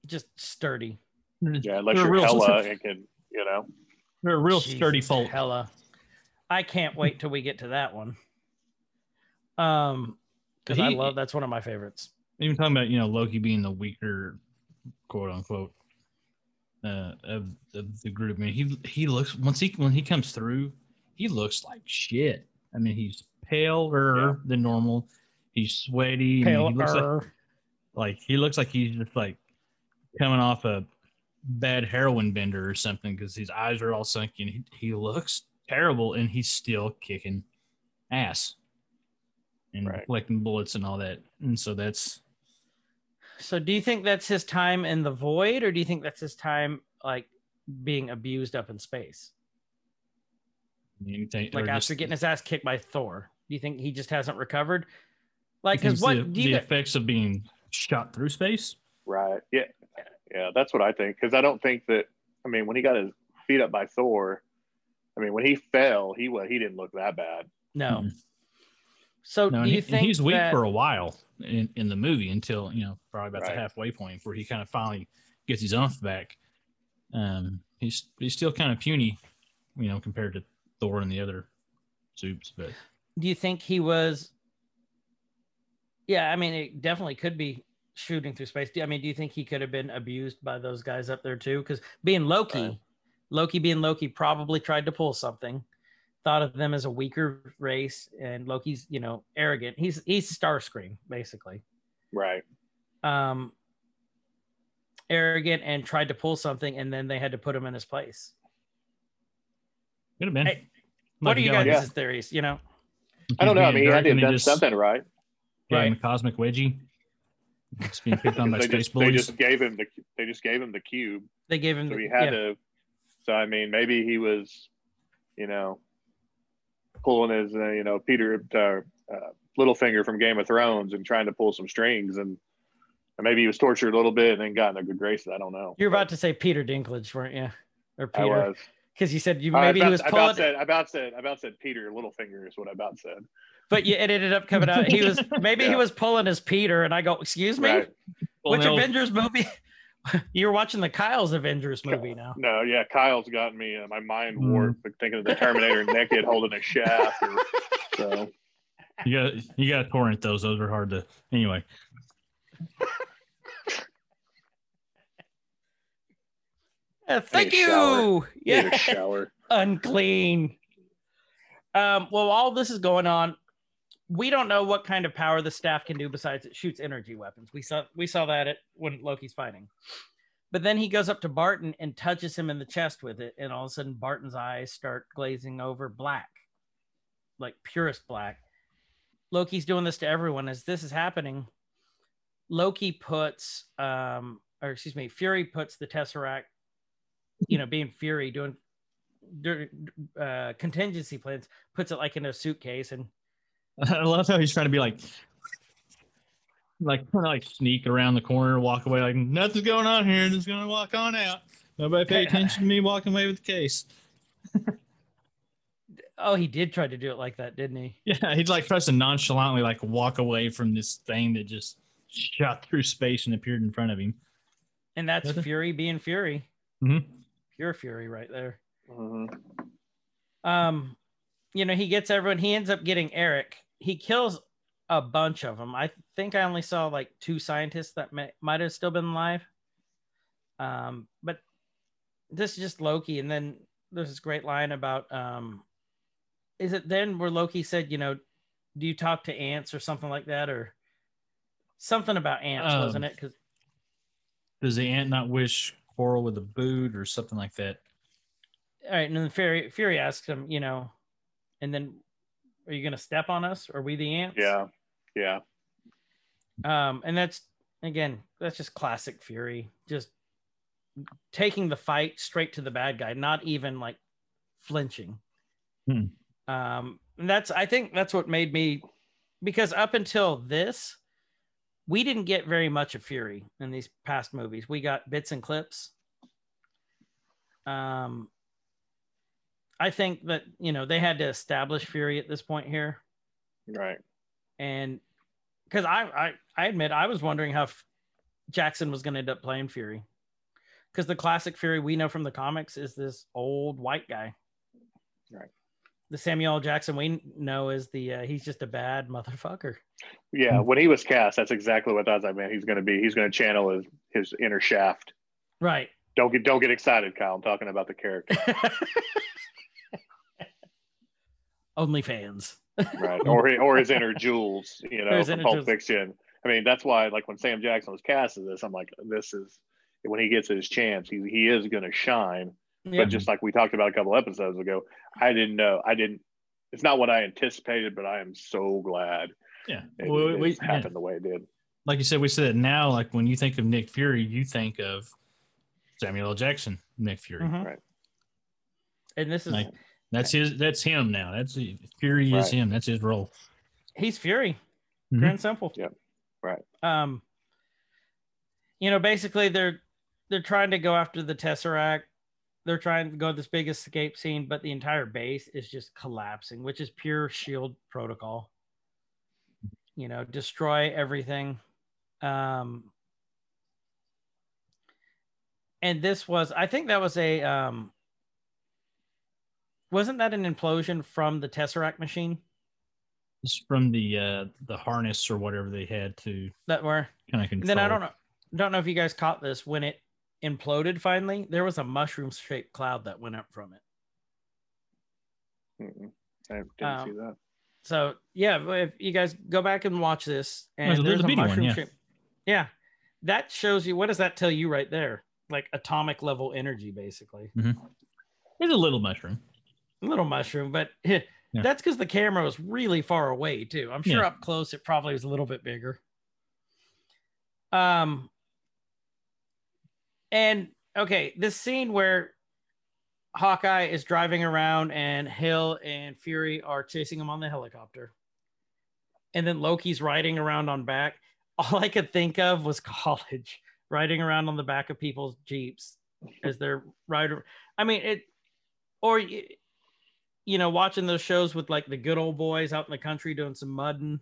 just sturdy. Yeah, unless They're you're real- Hela and can, you know. They're a real Jesus, sturdy folk. Hela. I can't wait till we get to that one. Um, because I love that's one of my favorites. Even talking about you know Loki being the weaker, quote unquote, uh, of, of the group. I mean, he he looks once he when he comes through, he looks like shit. I mean, he's paler Yeah. than normal. He's sweaty. I mean, Pale he looks like, like he looks like he's just like coming off a bad heroin bender or something because his eyes are all sunken. He, he looks terrible and he's still kicking ass and Right. collecting bullets and all that. And so that's So do you think that's his time in the void, or do you think that's his time like being abused up in space? anything Like after just- getting his ass kicked by Thor? Do you think he just hasn't recovered? Like, because what the, do the you effects of being shot through space. Right. Yeah. Yeah, that's what I think. Because I don't think that. I mean, when he got his feet up by Thor, I mean, when he fell, he was he didn't look that bad. no? Mhm. So No, do you he, think he's weak that- for a while in, in the movie until you know probably about Right. the halfway point where he kind of finally gets his umph back. Um, he's he's still kind of puny, you know, compared to Thor and the other suits. But do you think he was yeah i mean it definitely could be shooting through space. I mean do you think he could have been abused by those guys up there too? Because being loki Right. loki being loki probably tried to pull something thought of them as a weaker race and loki's you know arrogant. He's he's starscream basically. Right. um arrogant and tried to pull something and then they had to put him in his place. Could have been. Hey, what are you guys' like, theories you know? he's I don't know. I mean, he a had to have done just something right. gave him Right. a cosmic wedgie. Just being picked on <laughs> by they space just they just gave him the they just gave him the cube, they gave him so the, he had yeah. to. So I mean, maybe he was, you know, pulling his uh, you know Peter uh, uh, Littlefinger from Game of Thrones and trying to pull some strings, and, and maybe he was tortured a little bit and then got in a good graces. I don't know. You're about to say Peter Dinklage, weren't you? Or I Peter, was. Because you said you I maybe about, he was pulling. I about said I about said I about said Peter Littlefinger is what I about said. but you, it ended up coming out. He was <laughs> maybe he was pulling his Peter, and I go, "Excuse me, Right. which Well, no, Avengers movie?" <laughs> you were watching the Kyle's Avengers movie now. No, yeah, Kyle's gotten me. Uh, my mind Mm. warped thinking of the Terminator <laughs> naked holding a shaft. Or, so You got you got to torrent those. Those are hard to. Anyway, Uh, thank you. Yeah, <laughs> shower. unclean. Um, well, all this is going on. We don't know what kind of power the staff can do besides it shoots energy weapons. We saw we saw that at when Loki's fighting. But then he goes up to Barton and touches him in the chest with it, and all of a sudden Barton's eyes start glazing over black, like purest black. Loki's doing this to everyone as this is happening. Loki puts, um, or excuse me, Fury puts the Tesseract, you know, being Fury, doing uh, contingency plans, puts it like in a suitcase, and <laughs> I love how he's trying to be like, like kind of like sneak around the corner, walk away like nothing's going on here. Just gonna walk on out. Nobody pay <laughs> attention to me walking away with the case. <laughs> oh, he did try to do it like that, didn't he? Yeah, he'd like tries to nonchalantly like walk away from this thing that just shot through space and appeared in front of him. And that's Fury being Fury. Mhm. Pure Fury right there. Mhm. Um, you know, he gets everyone. He ends up getting Erik. He kills a bunch of them. I think I only saw like two scientists that may, might have still been alive. Um, but this is just Loki, and then there's this great line about um, is it then where Loki said, you know, do you talk to ants or something like that, or something about ants, Um, wasn't it? Because Does the ant not wish Coral with a boot or something like that? all right, and then Fury Fury asks him, you know, and then are you gonna step on us? Are we the ants? Yeah. Yeah. Um, and that's again, that's just classic Fury, just taking the fight straight to the bad guy, not even like flinching. Hmm. Um, and that's I think that's what made me because up until this, we didn't get very much of Fury in these past movies. We got bits and clips. Um, I think that you know they had to establish Fury at this point here Right. and because I, I I admit I was wondering how F- Jackson was going to end up playing Fury, because the classic Fury we know from the comics is this old white guy. Right. The Samuel Jackson we know is the uh, he's just a bad motherfucker. Yeah. When he was cast, that's exactly what I was like, man, he's gonna be he's gonna channel his his inner shaft. Right. Don't get don't get excited, Kyle. I'm talking about the character. <laughs> Only fans. right? Or or his inner Jules, you know, from Pulp Jules. Fiction. I mean, that's why, like, when Sam Jackson was cast as this, I'm like, this is when he gets his chance, he he is going to shine. Yeah. But just like we talked about a couple episodes ago, I didn't know. I didn't. It's not what I anticipated, but I am so glad Yeah. it, Well, it we- yeah. happened the way it did. Like you said, we said now. Like when you think of Nick Fury, you think of Samuel L. Jackson, Nick Fury. Mhm. Right. And this is Like, That's his. That's him now. That's Fury is Right. him. That's his role. he's Fury, Mhm. pure and simple. Yep. Right. Um, you know, basically they're they're trying to go after the Tesseract. They're trying to go this big escape scene, but the entire base is just collapsing, which is pure Shield protocol. You know, destroy everything. Um, and this was, I think that was a, um, wasn't that an implosion from the Tesseract machine It's from the uh the harness or whatever they had to that were? kind of control. Then I don't know, don't know if you guys caught this when it imploded. Finally, there was a mushroom-shaped cloud that went up from it. Mm-mm. I didn't Um, see that. So yeah, if you guys go back and watch this, and There's a there's a little bitty one, mushroom yeah. shape. Yeah, that shows you. What does that tell you right there? Like atomic level energy, basically. It's a little mushroom. A little mushroom, but <laughs> that's because the camera was really far away too. I'm sure Yeah. up close it probably was a little bit bigger. Um, and okay, this scene where Hawkeye is driving around and Hill and Fury are chasing him on the helicopter, and then Loki's riding around on back. <laughs> All I could think of was college <laughs> riding around on the back of people's jeeps as they're riding. I mean it, or you know, watching those shows with like the good old boys out in the country doing some mudding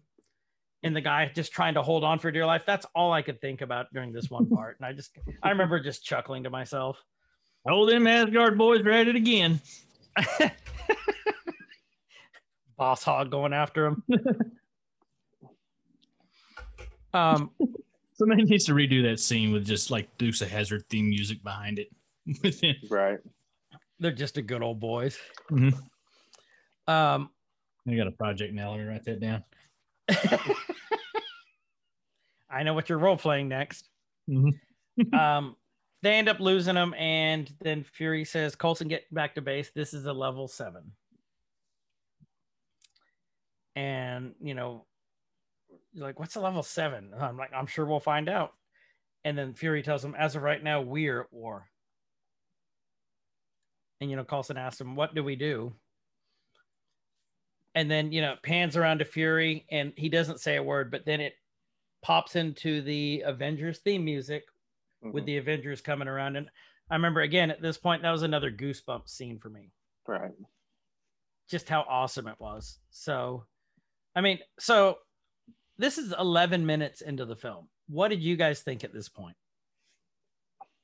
and the guy just trying to hold on for dear life. That's all I could think about during this one <laughs> part. And I just, I remember just chuckling to myself. Oh, them Asgard boys are at it again. <laughs> Boss Hog going after him. <laughs> um, Somebody needs to redo that scene with just like Dukes of Hazzard theme music behind it. With. Right. they're just a good old boys. Mhm. Um, I got a project now. Let me write that down. I know what you're role playing next. Mhm. <laughs> um, they end up losing him, and then Fury says, "Coulson, get back to base. This is a level seven." And you know, you're like, "What's a level seven? I'm like, "I'm sure we'll find out." And then Fury tells him, "As of right now, we're at war." And you know, Coulson asks him, "What do we do?" And then you know, pans around to Fury, and he doesn't say a word, but then it pops into the Avengers theme music with Mhm. the Avengers coming around. And I remember again at this point, that was another goosebump scene for me. right. just how awesome it was. So, I mean, so this is 11 minutes into the film. What did you guys think at this point?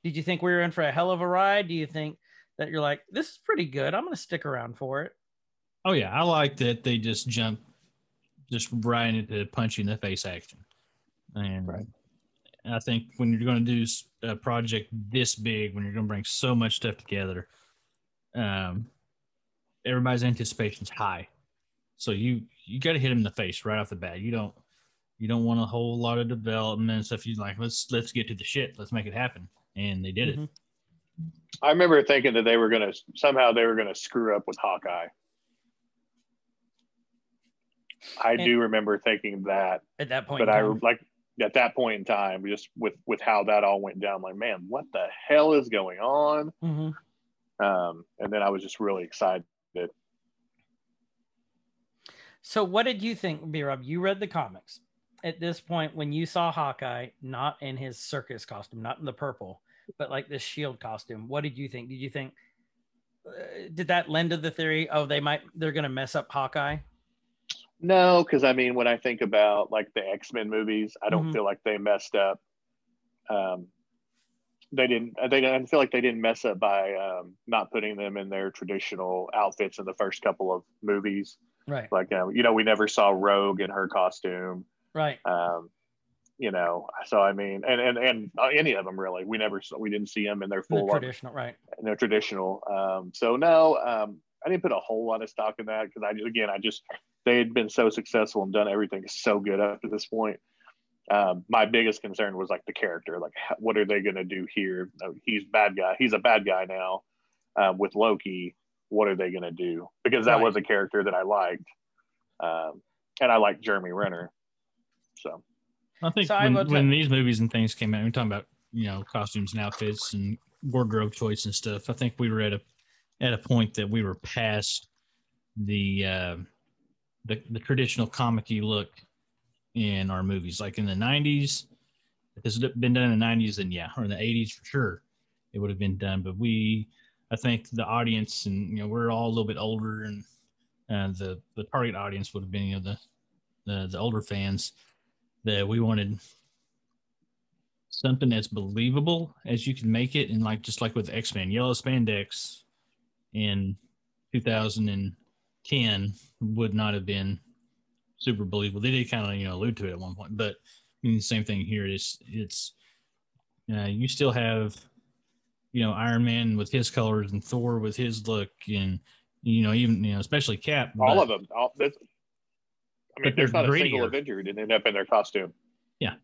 Did you think we were in for a hell of a ride? Do you think that you're like, this is pretty good? I'm going to stick around for it. Oh yeah, I like that they just jump just right into punching the face action. And Right. I think when you're going to do a project this big, when you're going to bring so much stuff together, um, everybody's anticipation's high. So you you got to hit them in the face right off the bat. You don't you don't want a whole lot of development and stuff. You like let's let's get to the shit. Let's make it happen, and they did it. Mhm. I remember thinking that they were going to somehow they were going to screw up with Hawkeye. I And- do remember thinking that, At that point, but I time. like at that point in time, just with with how that all went down, like man, what the hell is going on? Mhm. Um, and then I was just really excited. So, what did you think, B Rob? You read the comics. At this point, when you saw Hawkeye not in his circus costume, not in the purple, but like this shield costume, what did you think? Did you think uh, did that lend to the theory? Oh, they might they're going to mess up Hawkeye. No, because I mean, when I think about like the X Men movies, I don't Mhm. feel like they messed up. Um, they didn't. They didn't I feel like they didn't mess up by um, not putting them in their traditional outfits in the first couple of movies. Right. Like, um, you know, we never saw Rogue in her costume. Right. Um, you know, so I mean, and and and uh, any of them really, we never saw, we didn't see them in their The full traditional, right. in their traditional. Um, so no, um, I didn't put a whole lot of stock in that because I just, again, I just they had been so successful and done everything so good up to this point. Um, my biggest concern was like the character, like what are they going to do here? Uh, He's bad guy. He's a bad guy now. Um, with Loki, what are they going to do? Because that Right. was a character that I liked, um, and I liked Jeremy Renner. So I think So I when, will when these movies and things came out, we're talking about you know costumes and outfits and wardrobe choice and stuff. I think we were at a at a point that we were past the uh, the, the traditional comic-y look in our movies. Like in the '90s, if this had been done in the '90s, then yeah, or in the '80s for sure, it would have been done. But we, I think the audience and you know we're all a little bit older, and uh, the the target audience would have been you know the the, the older fans that we wanted something as believable as you can make it and like just like with x-men yellow spandex in 2010 would not have been super believable they did kind of you know allude to it at one point but I mean the same thing here is it's uh, you still have you know iron man with his colors and thor with his look and you know even you know especially cap all but- of them, all, this, I mean, there's they're not a single. Avenger who didn't end up in their costume.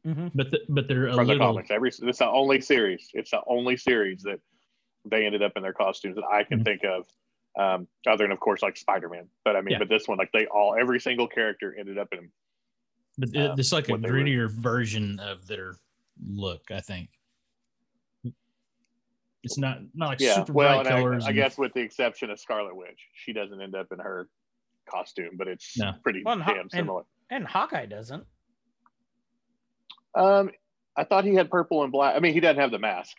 hmm but the, but they're a from the comics. Every it's the only series. It's the only series that they ended up in their costumes that I can Mhm. think of. Um, other than of course like Spider Man, but I mean, Yeah. but this one like they all every single character ended up in. But it- um, it's like a what they were- grittier version of their look, I think. It's not not like Yeah, super well, bright colors. I, I and- guess with the exception of Scarlet Witch, she doesn't end up in her costume, but it's No. pretty Well, and Ho- damn and- similar. And Hawkeye doesn't. Um, I thought he had purple and black. I mean, he doesn't have the mask,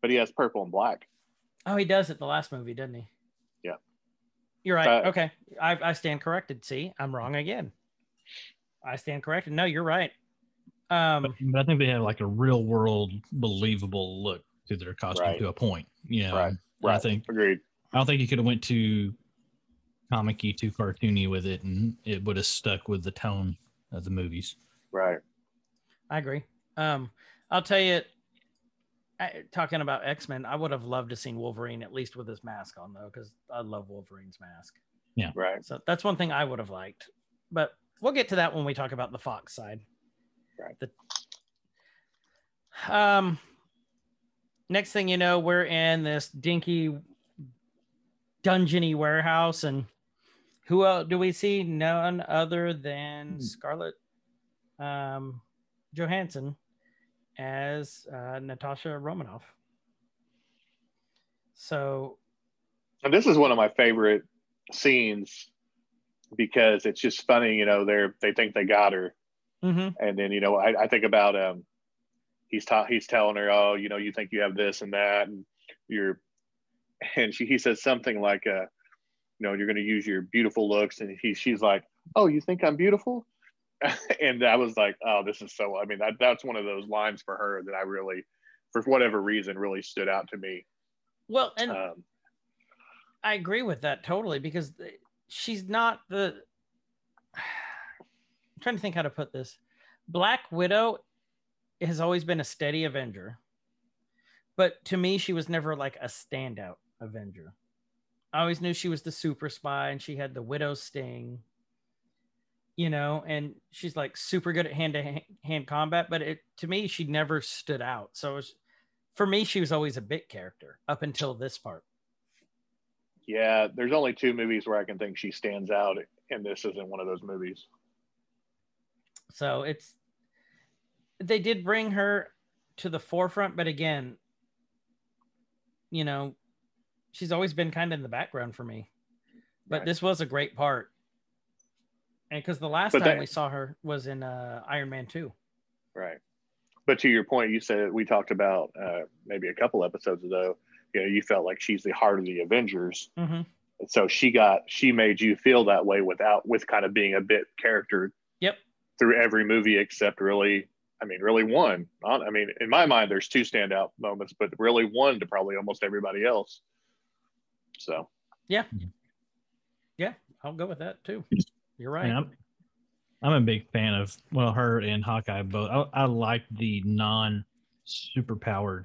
but he has purple and black. Oh, he does at the last movie, didn't he? Yeah. You're right. Uh, okay. I, I stand corrected. See, I'm wrong again. I stand corrected. No, you're right. Um, but, but I think they have like a real world believable look to their costume Right. to a point. You know, Right, And I right. think Agreed. I don't think you could have went too comic-y, too cartoony with it, and it would have stuck with the tone of the movies. Right. I agree. Um, I'll tell you, I, talking about X Men, I would have loved to seen Wolverine at least with his mask on though, because I love Wolverine's mask. Yeah, right. So that's one thing I would have liked. But we'll get to that when we talk about the Fox side. Right. The, um, next thing you know, we're in this dinky, dungeony warehouse, and who else do we see? None other than Scarlett um, Johansson as uh, Natasha Romanoff. So And this is one of my favorite scenes because it's just funny, you know, they're they think they got her. mhm. And then, you know, I, I think about um he's ta- he's telling her, Oh, you know, you think you have this and that and you're <laughs> and she he says something like uh you know, you're going to use your beautiful looks. And he, she's like, oh, you think I'm beautiful? <laughs> and I was like, oh, this is so, I mean, that, that's one of those lines for her that I really, for whatever reason, really stood out to me. Well, and Um, I agree with that totally because she's not the. I'm trying to think how to put this. Black Widow has always been a steady Avenger, but to me, she was never like a standout Avenger. I always knew she was the super spy and she had the Widow sting, you know, and she's like super good at hand to hand combat, but it to me, she never stood out. So it was, for me, she was always a bit character up until this part. yeah, there's only two movies where I can think she stands out, and this isn't one of those movies. So it's they did bring her to the forefront, but again, you know, she's always been kind of in the background for me. But Right. this was a great part. And because the last But time that- we saw her was in uh, Iron Man 2. Right. But to your point, you said we talked about uh, maybe a couple episodes ago. You know, you felt like she's the heart of the Avengers, Mm-hmm. and so she got she made you feel that way without with kind of being a bit character Yep. through every movie except really, I mean, really one. Not- I mean, in my mind, there's two standout moments, but really one to probably almost everybody else. So yeah, yeah, I'll go with that too. You're right. I'm, I'm a big fan of well, her and Hawkeye both. I, I like the non superpowered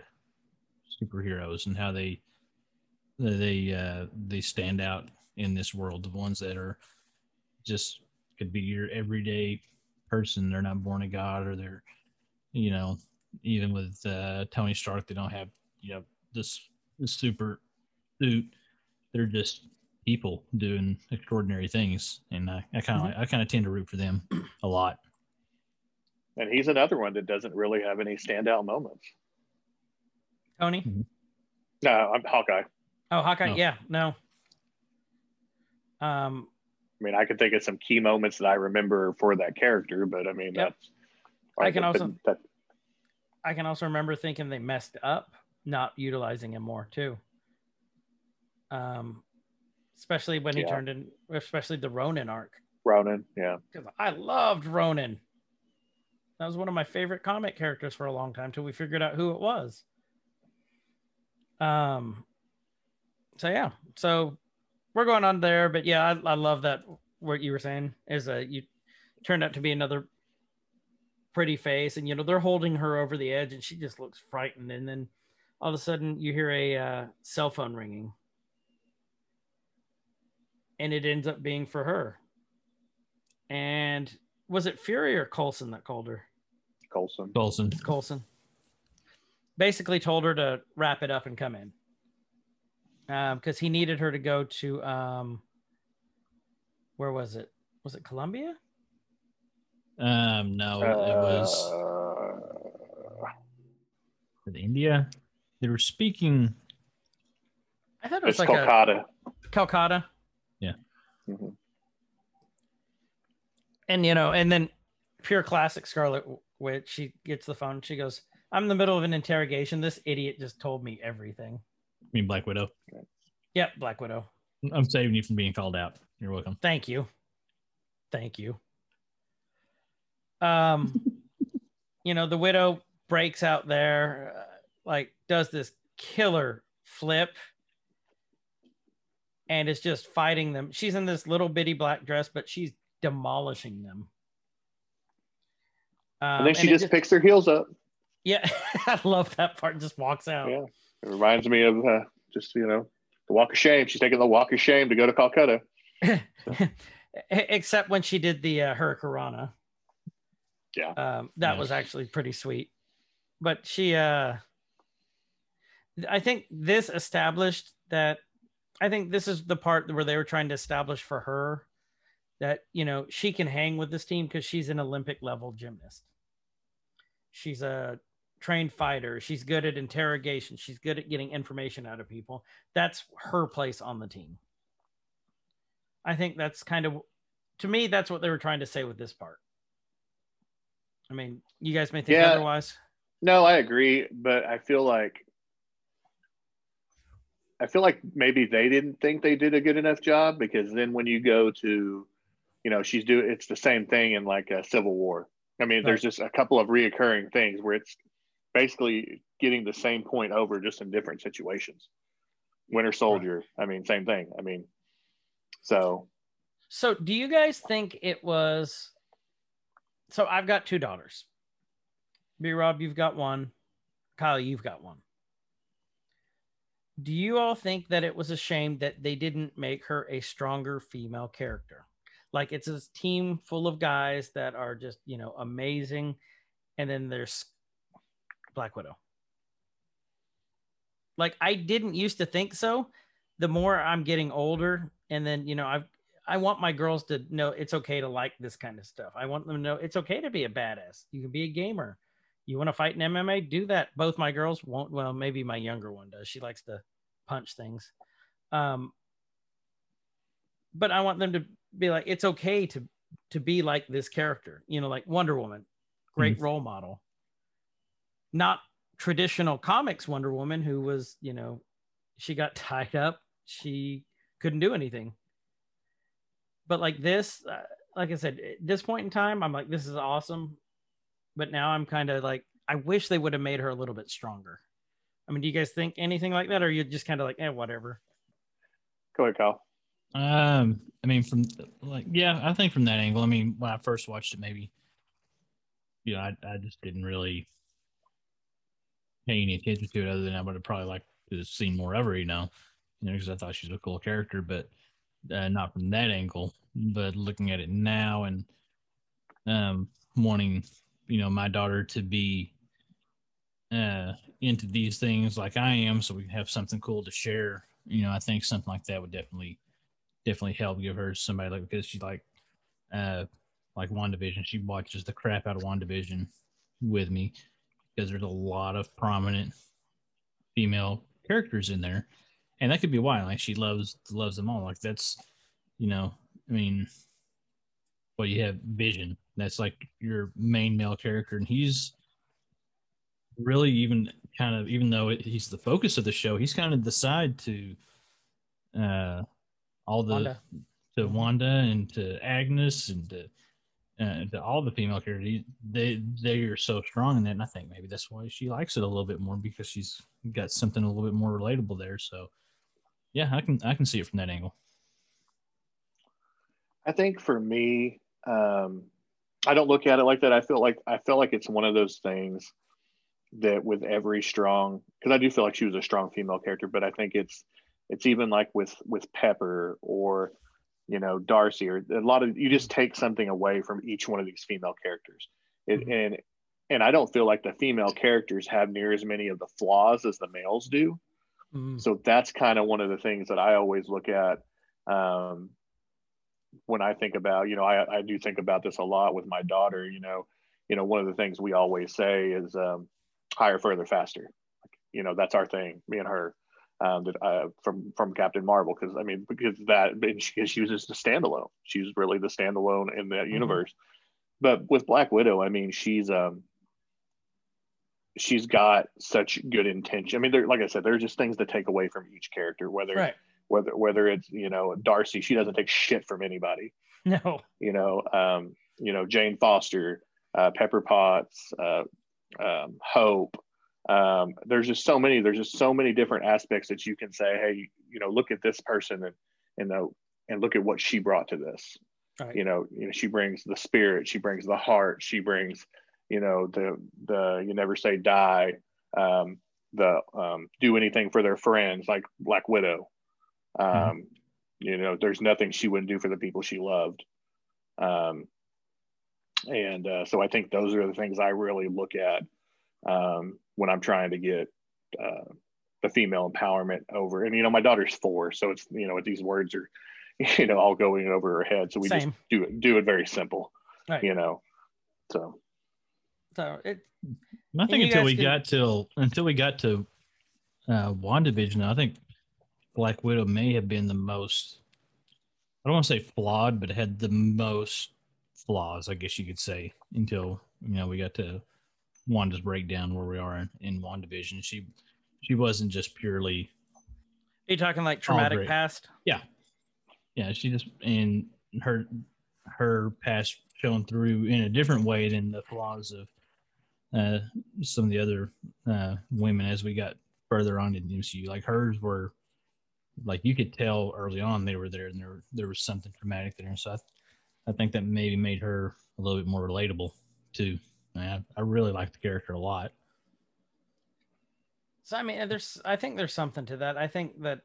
superheroes and how they they uh they stand out in this world. The ones that are just could be your everyday person. They're not born of God, or they're you know even with uh, Tony Stark, they don't have you know this this super suit. They're just people doing extraordinary things, and I, I kind of I kind of tend to root for them a lot. and he's another one that doesn't really have any standout moments. Tony? No, I'm Hawkeye. Oh, Hawkeye. Oh. Yeah, no. Um, I mean, I can think of some key moments that I remember for that character, but I mean, Yep. that's. I can also- that, I can also remember thinking they messed up not utilizing him more too. Um, especially when he Yeah. turned in, especially the Ronin arc. Ronan, yeah, because I loved Ronin. That was one of my favorite comic characters for a long time till we figured out who it was. Um. So yeah, so we're going on there, but yeah, I, I love that. What you were saying is uh, you turned out to be another pretty face, and you know they're holding her over the edge, and she just looks frightened, and then all of a sudden you hear a uh, cell phone ringing, and it ends up being for her. And was it Fury or Coulson that called her? Coulson. Coulson. Coulson. Basically told her to wrap it up and come in. Because he needed her to go to um where was it? Was it Columbia? Um, no, it was Uh, India. They were speaking. I thought it was it's like Kolkata. a Calcutta. Mhm. And you know, and then pure classic Scarlet Witch, she gets the phone, she goes, I'm in the middle of an interrogation. This idiot just told me everything. I mean, Black Widow. Yep, Black Widow. I'm saving you from being called out. You're welcome. Thank you. Thank you. Um, <laughs> you know, the widow breaks out there, uh, like does this killer flip and is just fighting them. She's in this little bitty black dress, but she's demolishing them. Um, And then she it just picks her heels up. yeah, <laughs> I love that part. Just walks out. Yeah. It reminds me of uh, just, you know, the walk of shame. She's taking the walk of shame to go to Calcutta. <laughs> except when she did the uh, Hurricanrana. Yeah. Um, that Yeah. was actually pretty sweet. But she, uh, I think this established that. I think this is the part where they were trying to establish for her that you know she can hang with this team because she's an Olympic level gymnast. She's a trained fighter. She's good at interrogation. She's good at getting information out of people. That's her place on the team. I think that's kind of, to me, that's what they were trying to say with this part. I mean, you guys may think Yeah. otherwise. No, I agree, but I feel like I feel like maybe they didn't think they did a good enough job because then when you go to, you know, she's doing it's the same thing in like a Civil War. I mean, there's just a couple of reoccurring things where it's basically getting the same point over just in different situations. Winter Soldier, I mean, same thing. I mean, so So, do you guys think it was? So, I've got two daughters. B Rob, you've got one. Kyle, you've got one. Do you all think that it was a shame that they didn't make her a stronger female character? Like it's a team full of guys that are just, you know, amazing. And then there's Black Widow. Like I didn't used to think so. The more I'm getting older, and then, you know, I've I want my girls to know it's okay to like this kind of stuff. I want them to know it's okay to be a badass. You can be a gamer. You want to fight in MMA? Do that. Both my girls won't. Well, maybe my younger one does. She likes to punch things. Um, but I want them to be like, it's okay to to be like this character. You know, like Wonder Woman, great role model. Not traditional comics Wonder Woman, who was, you know, she got <laughs> tied up. She couldn't do anything but like this uh, like i said at this point in time i'm like this is awesome but now i'm kind of like i wish they would have made her a little bit stronger i mean do you guys think anything like that or you just kind of like eh whatever go ahead, Kyle. Um, I mean, from like, yeah, I think from that angle. I mean, when I first watched it, maybe, you know, I, I just didn't really pay any attention to it, other than I would have probably liked to have seen more of her, you know, you know, because I thought she's a cool character, but uh, not from that angle. But looking at it now and um, wanting, you know, my daughter to be uh, into these things like I am, so we can have something cool to share. You know, I think something like that would definitely, definitely help give her somebody like because she like, uh, like WandaVision. She watches the crap out of WandaVision with me because there's a lot of prominent female characters in there, and that could be why. Like she loves loves them all. Like that's, you know, I mean, well, you have Vision. That's like your main male character, and he's really even kind of even though it, he's the focus of the show, he's kind of the side to uh all the Wanda. to Wanda and to Agnes and to uh, to all the female characters. They they are so strong in that, and I think maybe that's why she likes it a little bit more because she's got something a little bit more relatable there. So yeah, I can I can see it from that angle. I think for me, um, I don't look at it like that. I feel like I feel like it's one of those things that with every strong, because I do feel like she was a strong female character, but I think it's it's even like with with Pepper or you know Darcy or a lot of you just take something away from each one of these female characters, it, Mhm. and and I don't feel like the female characters have near as many of the flaws as the males do. Mm. So that's kind of one of the things that I always look at um, when I think about, you know, I, I do think about this a lot with my daughter. You know, you know, one of the things we always say is um, higher, further, faster. You know, that's our thing, me and her. Um, that uh, from from Captain Marvel, because I mean, because that <laughs> she, she was just a standalone. She's really the standalone in that universe. But with Black Widow, I mean, she's um, she's got such good intention. I mean, there, like I said, there are just things to take away from each character. Whether right whether whether it's you know Darcy, she doesn't take shit from anybody. <laughs> no You know, um, you know Jane Foster, uh, Pepper Potts, uh, um, Hope. Um, there's just so many. There's just so many different aspects that you can say, hey, you know, look at this person and and the, and look at what she brought to this. Right. You know, you know, she brings the spirit, she brings the heart, she brings, you know, the the you never say die, um, the um, do anything for their friends, like Black Widow. Um, Mhm. You know, there's nothing she wouldn't do for the people she loved. Um, and uh, so I think those are the things I really look at um, when I'm trying to get uh, the female empowerment over. And you know, my daughter's four, so it's you know, these words are <laughs> you know all going over her head. So we Same. just do it do it very simple. Right. You know, so so it I think until we can- got till until we got to uh WandaVision, I think Black Widow may have been the most I don't want to say flawed, but had the most flaws, I guess you could say, until you know we got to Wanda's breakdown where we are in, in WandaVision. She she wasn't just purely Are you talking like traumatic great. past? Yeah, Yeah. she just and her her past showing through in a different way than the flaws of uh, some of the other uh, women as we got further on in the MCU. Like hers were, like you could tell early on they were there, and there there was something traumatic there. So I, I think that maybe made her a little bit more relatable too. I, I really like the character a lot. So I mean, there's I think there's something to that. I think that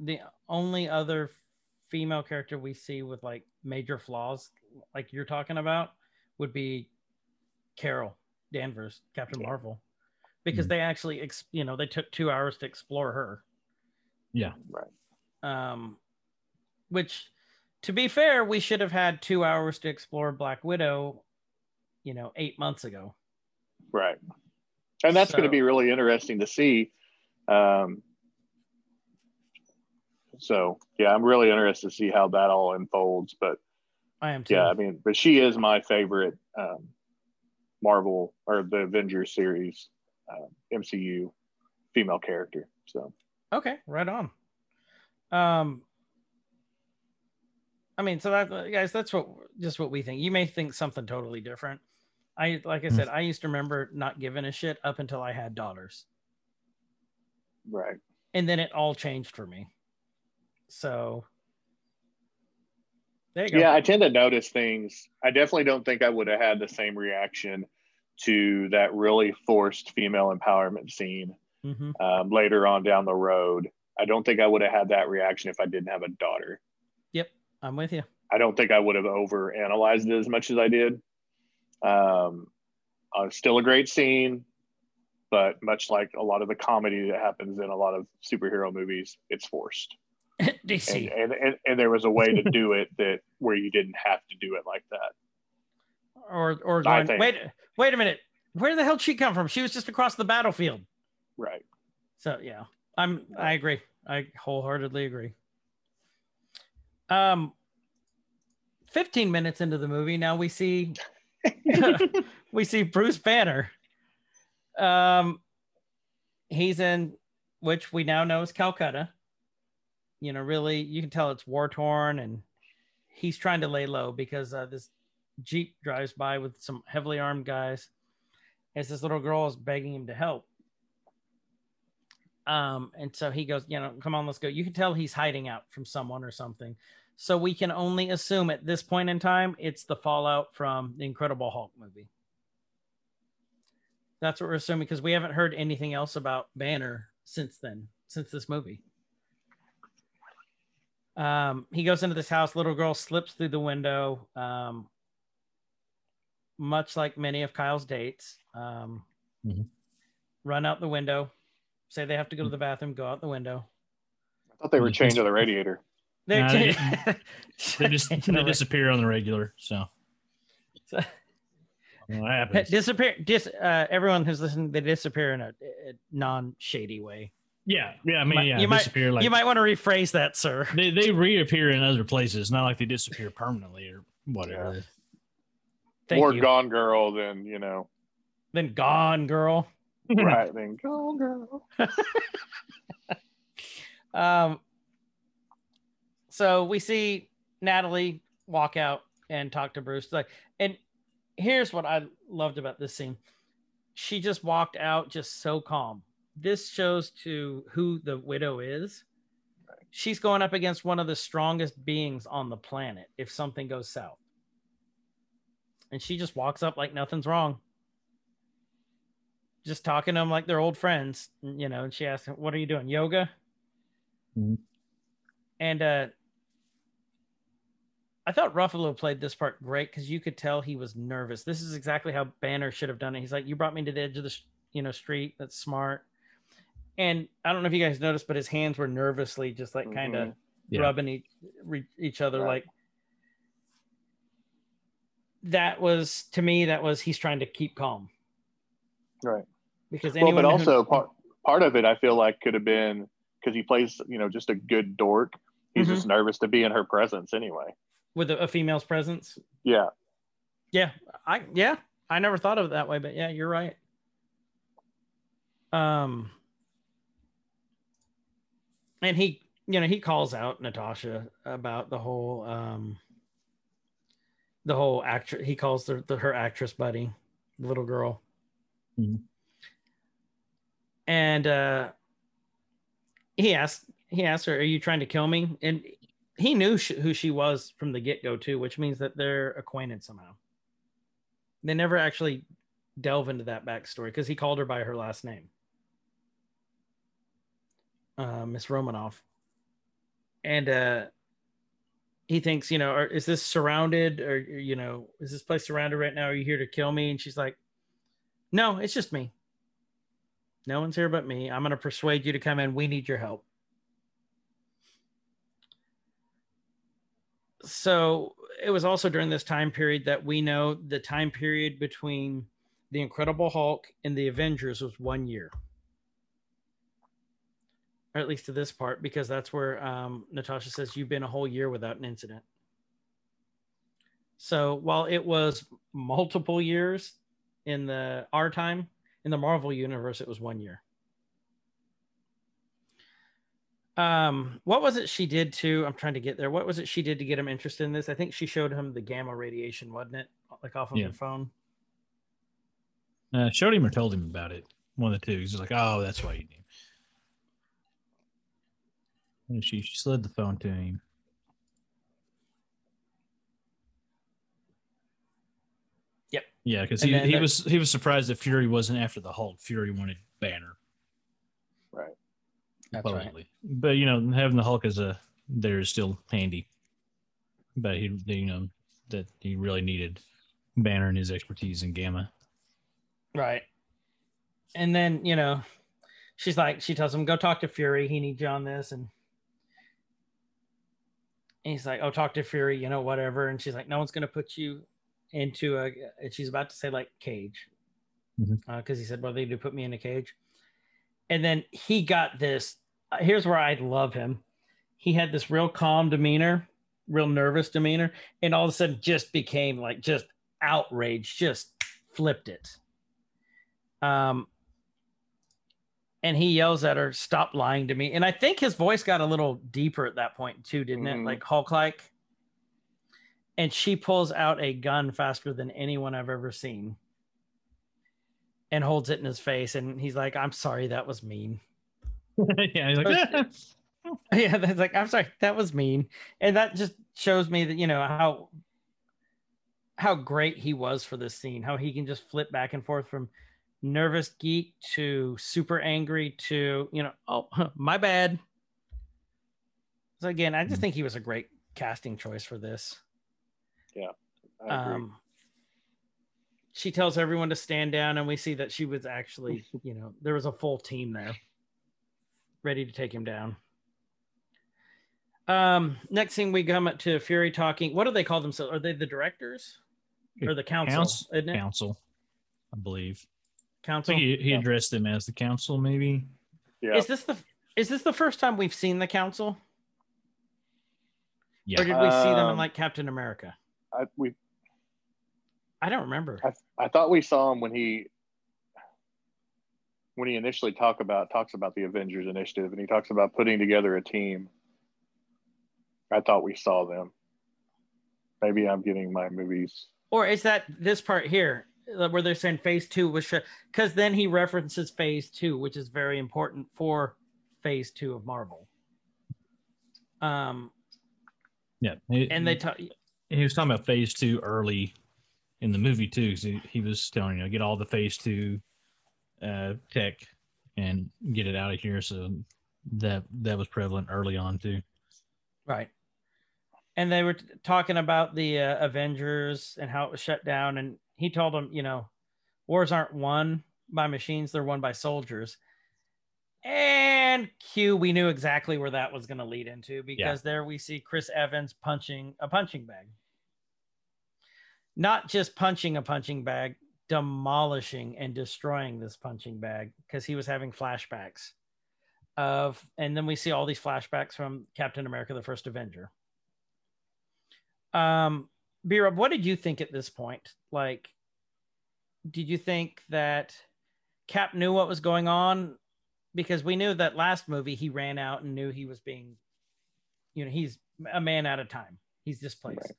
the only other female character we see with like major flaws, like you're talking about, would be Carol Danvers, Captain Marvel, because Mhm. they actually, ex- you know, they took two hours to explore her. Yeah, Right. Um, which, to be fair, we should have had two hours to explore Black Widow, you know, eight months ago. Right. And that's going to be really interesting to see. Um, so yeah, I'm really interested to see how that all unfolds. But I am too. yeah, I mean, but she is my favorite um, Marvel or the Avengers series um, MCU female character. So Okay, right on. Um, I mean, so that guys, that's what just what we think. You may think something totally different. I like I Hmm. said, I used to remember not giving a shit up until I had daughters, right. and then it all changed for me. So there you go. Yeah, I tend to notice things. I definitely don't think I would have had the same reaction to that really forced female empowerment scene Mhm. um, later on down the road. I don't think I would have had that reaction if I didn't have a daughter. Yep, I'm with you. I don't think I would have over analyzed it as much as I did. Um, uh, still a great scene, but much like a lot of the comedy that happens in a lot of superhero movies, it's forced. <laughs> DC. And, and, and, and there was a way to do it that where you didn't have to do it like that. or or going, wait wait a minute. Where the hell did she come from? She was just across the battlefield. Right. So yeah, I'm I agree. I wholeheartedly agree. Um 15 minutes into the movie, now we see <laughs> we see Bruce Banner. Um he's in which we now know is Calcutta. You know, really you can tell it's war torn and he's trying to lay low because uh, this Jeep drives by with some heavily armed guys as this little girl is begging him to help. Um, and so he goes, you know, come on, let's go. You can tell he's hiding out from someone or something. So we can only assume at this point in time it's the fallout from the Incredible Hulk movie. That's what we're assuming because we haven't heard anything else about Banner since then, since this movie. Um, he goes into this house, little girl slips through the window. Um, much like many of Kyle's dates, um, Mhm. run out the window, say they have to go to the bathroom, go out the window. I thought they were chained to the radiator. They, Nah, they- <laughs> They <laughs> just they disappear on the regular. So So- well, happens. disappear. Dis, uh, everyone who's listening, they disappear in a, a non-shady way. Yeah, yeah. I mean, yeah, you might- disappear like you might want to rephrase that, sir. they they reappear in other places. Not like they disappear permanently or whatever. Thank More you. Gone Girl than, you know, Then gone, girl. Right. <laughs> Then go Girl. <laughs> Um, so we see Natalie walk out and talk to Bruce. Like, and here's what I loved about this scene. She just walked out just so calm. This shows to who the widow is. She's going up against one of the strongest beings on the planet if something goes south. And she just walks up like nothing's wrong. Just talking to them like they're old friends, you know. And she asks, "What are you doing? Yoga?" Mhm. And uh, I thought Ruffalo played this part great because you could tell he was nervous. This is exactly how Banner should have done it. He's like, "You brought me to the edge of the sh- you know street. That's smart." And I don't know if you guys noticed, but his hands were nervously just like kind of. Yeah. rubbing each, re- each other. Right. Like that was to me. That was he's trying to keep calm Right. because Well, anyone but who- also part part of it, I feel like could have been because he plays, you know, just a good dork. He's Mhm. just nervous to be in her presence anyway. with a, a female's presence. Yeah. Yeah, I yeah, I never thought of it that way, but yeah, you're right. Um and he, you know, he calls out Natasha about the whole, um, the whole actress. He calls the, the her actress buddy, the little girl, Mhm. and uh, he asked he asked her, "Are you trying to kill me?" And he knew sh- who she was from the get go too, which means that they're acquainted somehow. They never actually delve into that backstory because he called her by her last name, uh, Miss Romanoff, and uh, he thinks, you know, are, is this surrounded, or you know, is this place surrounded right now? Are you here to kill me? And she's like, No, it's just me. No one's here but me. I'm going to persuade you to come in. We need your help. So it was also during this time period that we know the time period between the Incredible Hulk and the Avengers was one year. Or at least to this part, because that's where um, Natasha says you've been a whole year without an incident. So while it was multiple years in the our time, in the Marvel universe, it was one year. Um, what was it she did to? I'm trying to get there. What was it she did to get him interested in this? I think she showed him the gamma radiation, wasn't it? Like off of Yeah. her phone. Uh, showed him or told him about it. One of the two. He's like, oh, that's why you knew. And she, she slid the phone to him. Yep. Yeah, because he, he there- was he was surprised that Fury wasn't after the Hulk. Fury wanted Banner. Right. That's right. But you know, having the Hulk as a there is still handy. But he, you know, that he really needed Banner and his expertise in Gamma. Right. And then, you know, she's like, she tells him, go talk to Fury. He needs you on this. And and he's like, oh, talk to Fury, you know, whatever. And she's like, no one's going to put you into a, and she's about to say like cage. Because he said, well, they do put me in a cage. And then he got this. uh, Here's where I love him. He had this real calm demeanor, real nervous demeanor, and all of a sudden just became like just outraged, just flipped it. Um, and he yells at her, "Stop lying to me!" And I think his voice got a little deeper at that point too, didn't it? Mhm. Like Hulk like. And she pulls out a gun faster than anyone I've ever seen, and holds it in his face. And he's like, "I'm sorry, that was mean." <laughs> yeah, he's like, <laughs> <laughs> yeah, that's like, "I'm sorry, that was mean," and that just shows me that you know how how great he was for this scene. How he can just flip back and forth from nervous geek to super angry to you know oh my bad so again i just Mhm. think he was a great casting choice for this I agree. um she tells everyone to stand down and we see that she was actually <laughs> you know there was a full team there ready to take him down um next thing we come up to fury talking what do they call themselves are they the directors or the council Council, isn't it council, I believe. Council think he, he Yeah. addressed them as the council, maybe. yeah. is this the is this the first time we've seen the council Yeah. or did we see them in Um, like captain america I, we i don't remember I, I thought we saw him when he when he initially talk about talks about the Avengers initiative and he talks about putting together a team. I thought we saw them. Maybe I'm getting my movies. Or is that this part here where they're saying phase two was because then he references phase two, which is very important for phase two of Marvel. Um, Yeah. And they talk, he was talking about phase two early in the movie too. he, he was telling you know get all the phase two uh, tech and get it out of here. So that that was prevalent early on too. right. And they were t- talking about the uh, Avengers and how it was shut down. And he told them, you know, wars aren't won by machines, they're won by soldiers. And Q, we knew exactly where that was going to lead into because there we see Chris Evans punching a punching bag. Not just punching a punching bag, demolishing and destroying this punching bag because he was having flashbacks of, and then we see all these flashbacks from Captain America: The First Avenger. Um, B-Rob, what did you think at this point? Like, did you think that Cap knew what was going on, because we knew that last movie he ran out and knew he was being, you know, he's a man at a time. He's displaced. Right.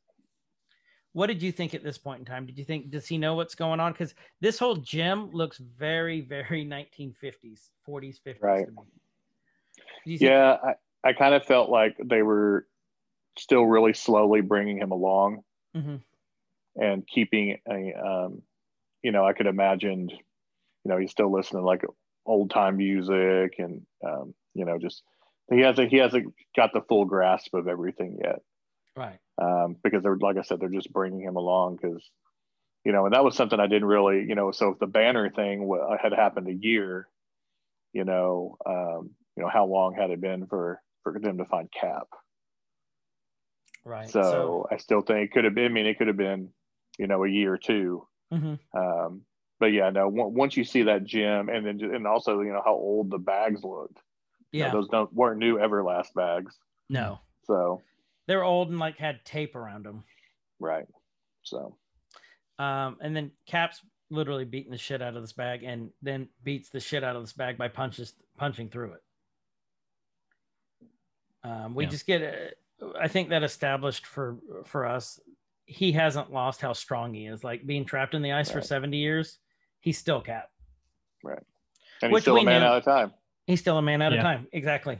What did you think at this point in time? Did you think does he know what's going on? Because this whole gym looks very, very 1950s, 40s, 50s Right. to me. Think- Yeah, I, I kind of felt like they were still really slowly bringing him along Mhm. and keeping a, um, you know, I could imagine, you know, he's still listening like old time music and, um, you know, just he hasn't he hasn't got the full grasp of everything yet Right. um, because they're like I said, they're just bringing him along because, you know, and that was something I didn't really, you know, so if the banner thing had happened a year, you know, um, you know, how long had it been for for them to find Cap? Right. So, I still think it could have been. I mean, it could have been, you know, a year or two. Mhm. Um, but yeah, no. on- Once you see that gym, and then and also you know how old the bags looked. You know, yeah. those don't weren't new Everlast bags. no. So They were old and like had tape around them. right. So Um, and then Cap's literally beating the shit out of this bag and then beats the shit out of this bag by punches punching through it. Um, we Yeah. just get, uh, I think that established for for us. He hasn't lost how strong he is. Like being trapped in the ice for seventy years, he's still Cap. Right. And Which he's still a man knew. out of time. He's still a man at a Yeah. time. Exactly.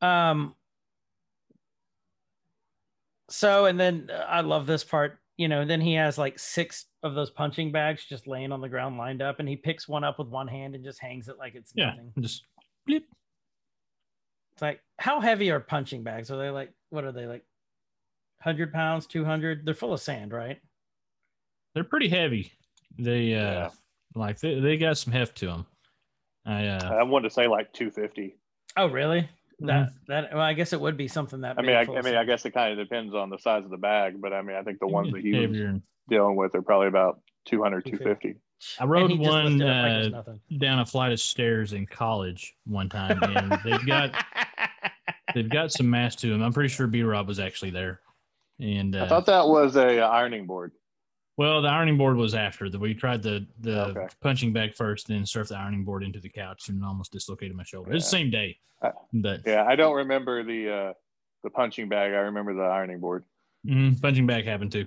Um. So, and then uh, I love this part. You know, then he has like six of those punching bags just laying on the ground, lined up, and he picks one up with one hand and just hangs it like it's Yeah. nothing. Just bleep. It's like, how heavy are punching bags? Are they like, what are they like? Hundred pounds, two hundred? They're full of sand, right? They're pretty heavy. They uh Yeah. like they, they got some heft to them. I uh I wanted to say like 250. Oh, really? That that. Well, I guess it would be something that. I mean, I, I mean, I guess it kind of depends on the size of the bag, but I mean, I think the ones that he was dealing with are probably about 200, 250. 250. I rode one, lifted it like it was uh, nothing. down a flight of stairs in college one time, and they've got <laughs> they've got some mass to them. I'm pretty sure B Rob was actually there. And uh, I thought that was a uh, ironing board. Well, the ironing board was after that. We tried the the Okay. punching bag first, then surfed the ironing board into the couch and almost dislocated my shoulder. It's the same day, Uh, but Yeah, I don't remember the uh, the punching bag. I remember the ironing board. mhm, punching bag happened too.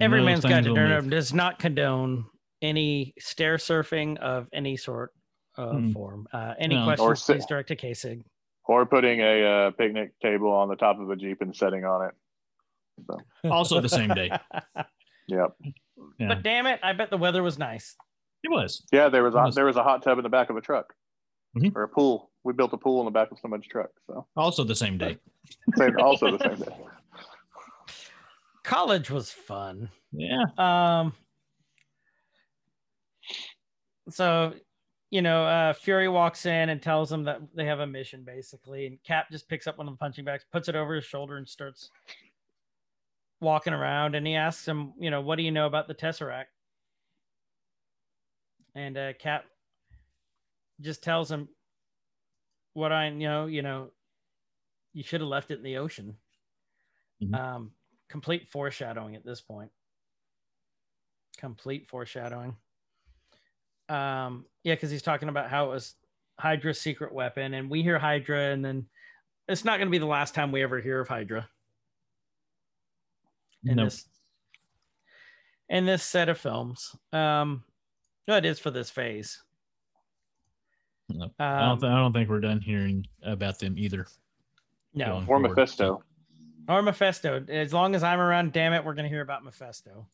Every man's man's those things guide to will Durham move. does not condone any stair surfing of any sort of Mm. form. Uh, any No. questions, Or si- please direct to Kasig. Or putting a uh, picnic table on the top of a Jeep and sitting on it. So. Also the same day. <laughs> Yep. Yeah, But damn it, I bet the weather was nice. it was. Yeah, there was a, Nice. there was a hot tub in the back of a truck Mhm. or a pool. We built a pool in the back of somebody's truck. So Also the same day. <laughs> same, also the same day. College was fun. Yeah. Um, so, you know, uh, Fury walks in and tells them that they have a mission basically, and Cap just picks up one of the punching bags, puts it over his shoulder, and starts walking around. And he asks him, you know, what do you know about the Tesseract? And uh, Cap just tells him what I know. You know, you should have left it in the ocean. Mhm. Um, complete foreshadowing at this point complete foreshadowing. Um, yeah, because he's talking about how it was Hydra's secret weapon, and we hear Hydra, and then it's not going to be the last time we ever hear of Hydra in Nope. this in this set of films. Um, no, it is for this phase. Nope. I don't. Um, Th- I don't think we're done hearing about them either. no, Or forward, Mephisto. or Mephisto. As long as I'm around, damn it, we're going to hear about Mephisto.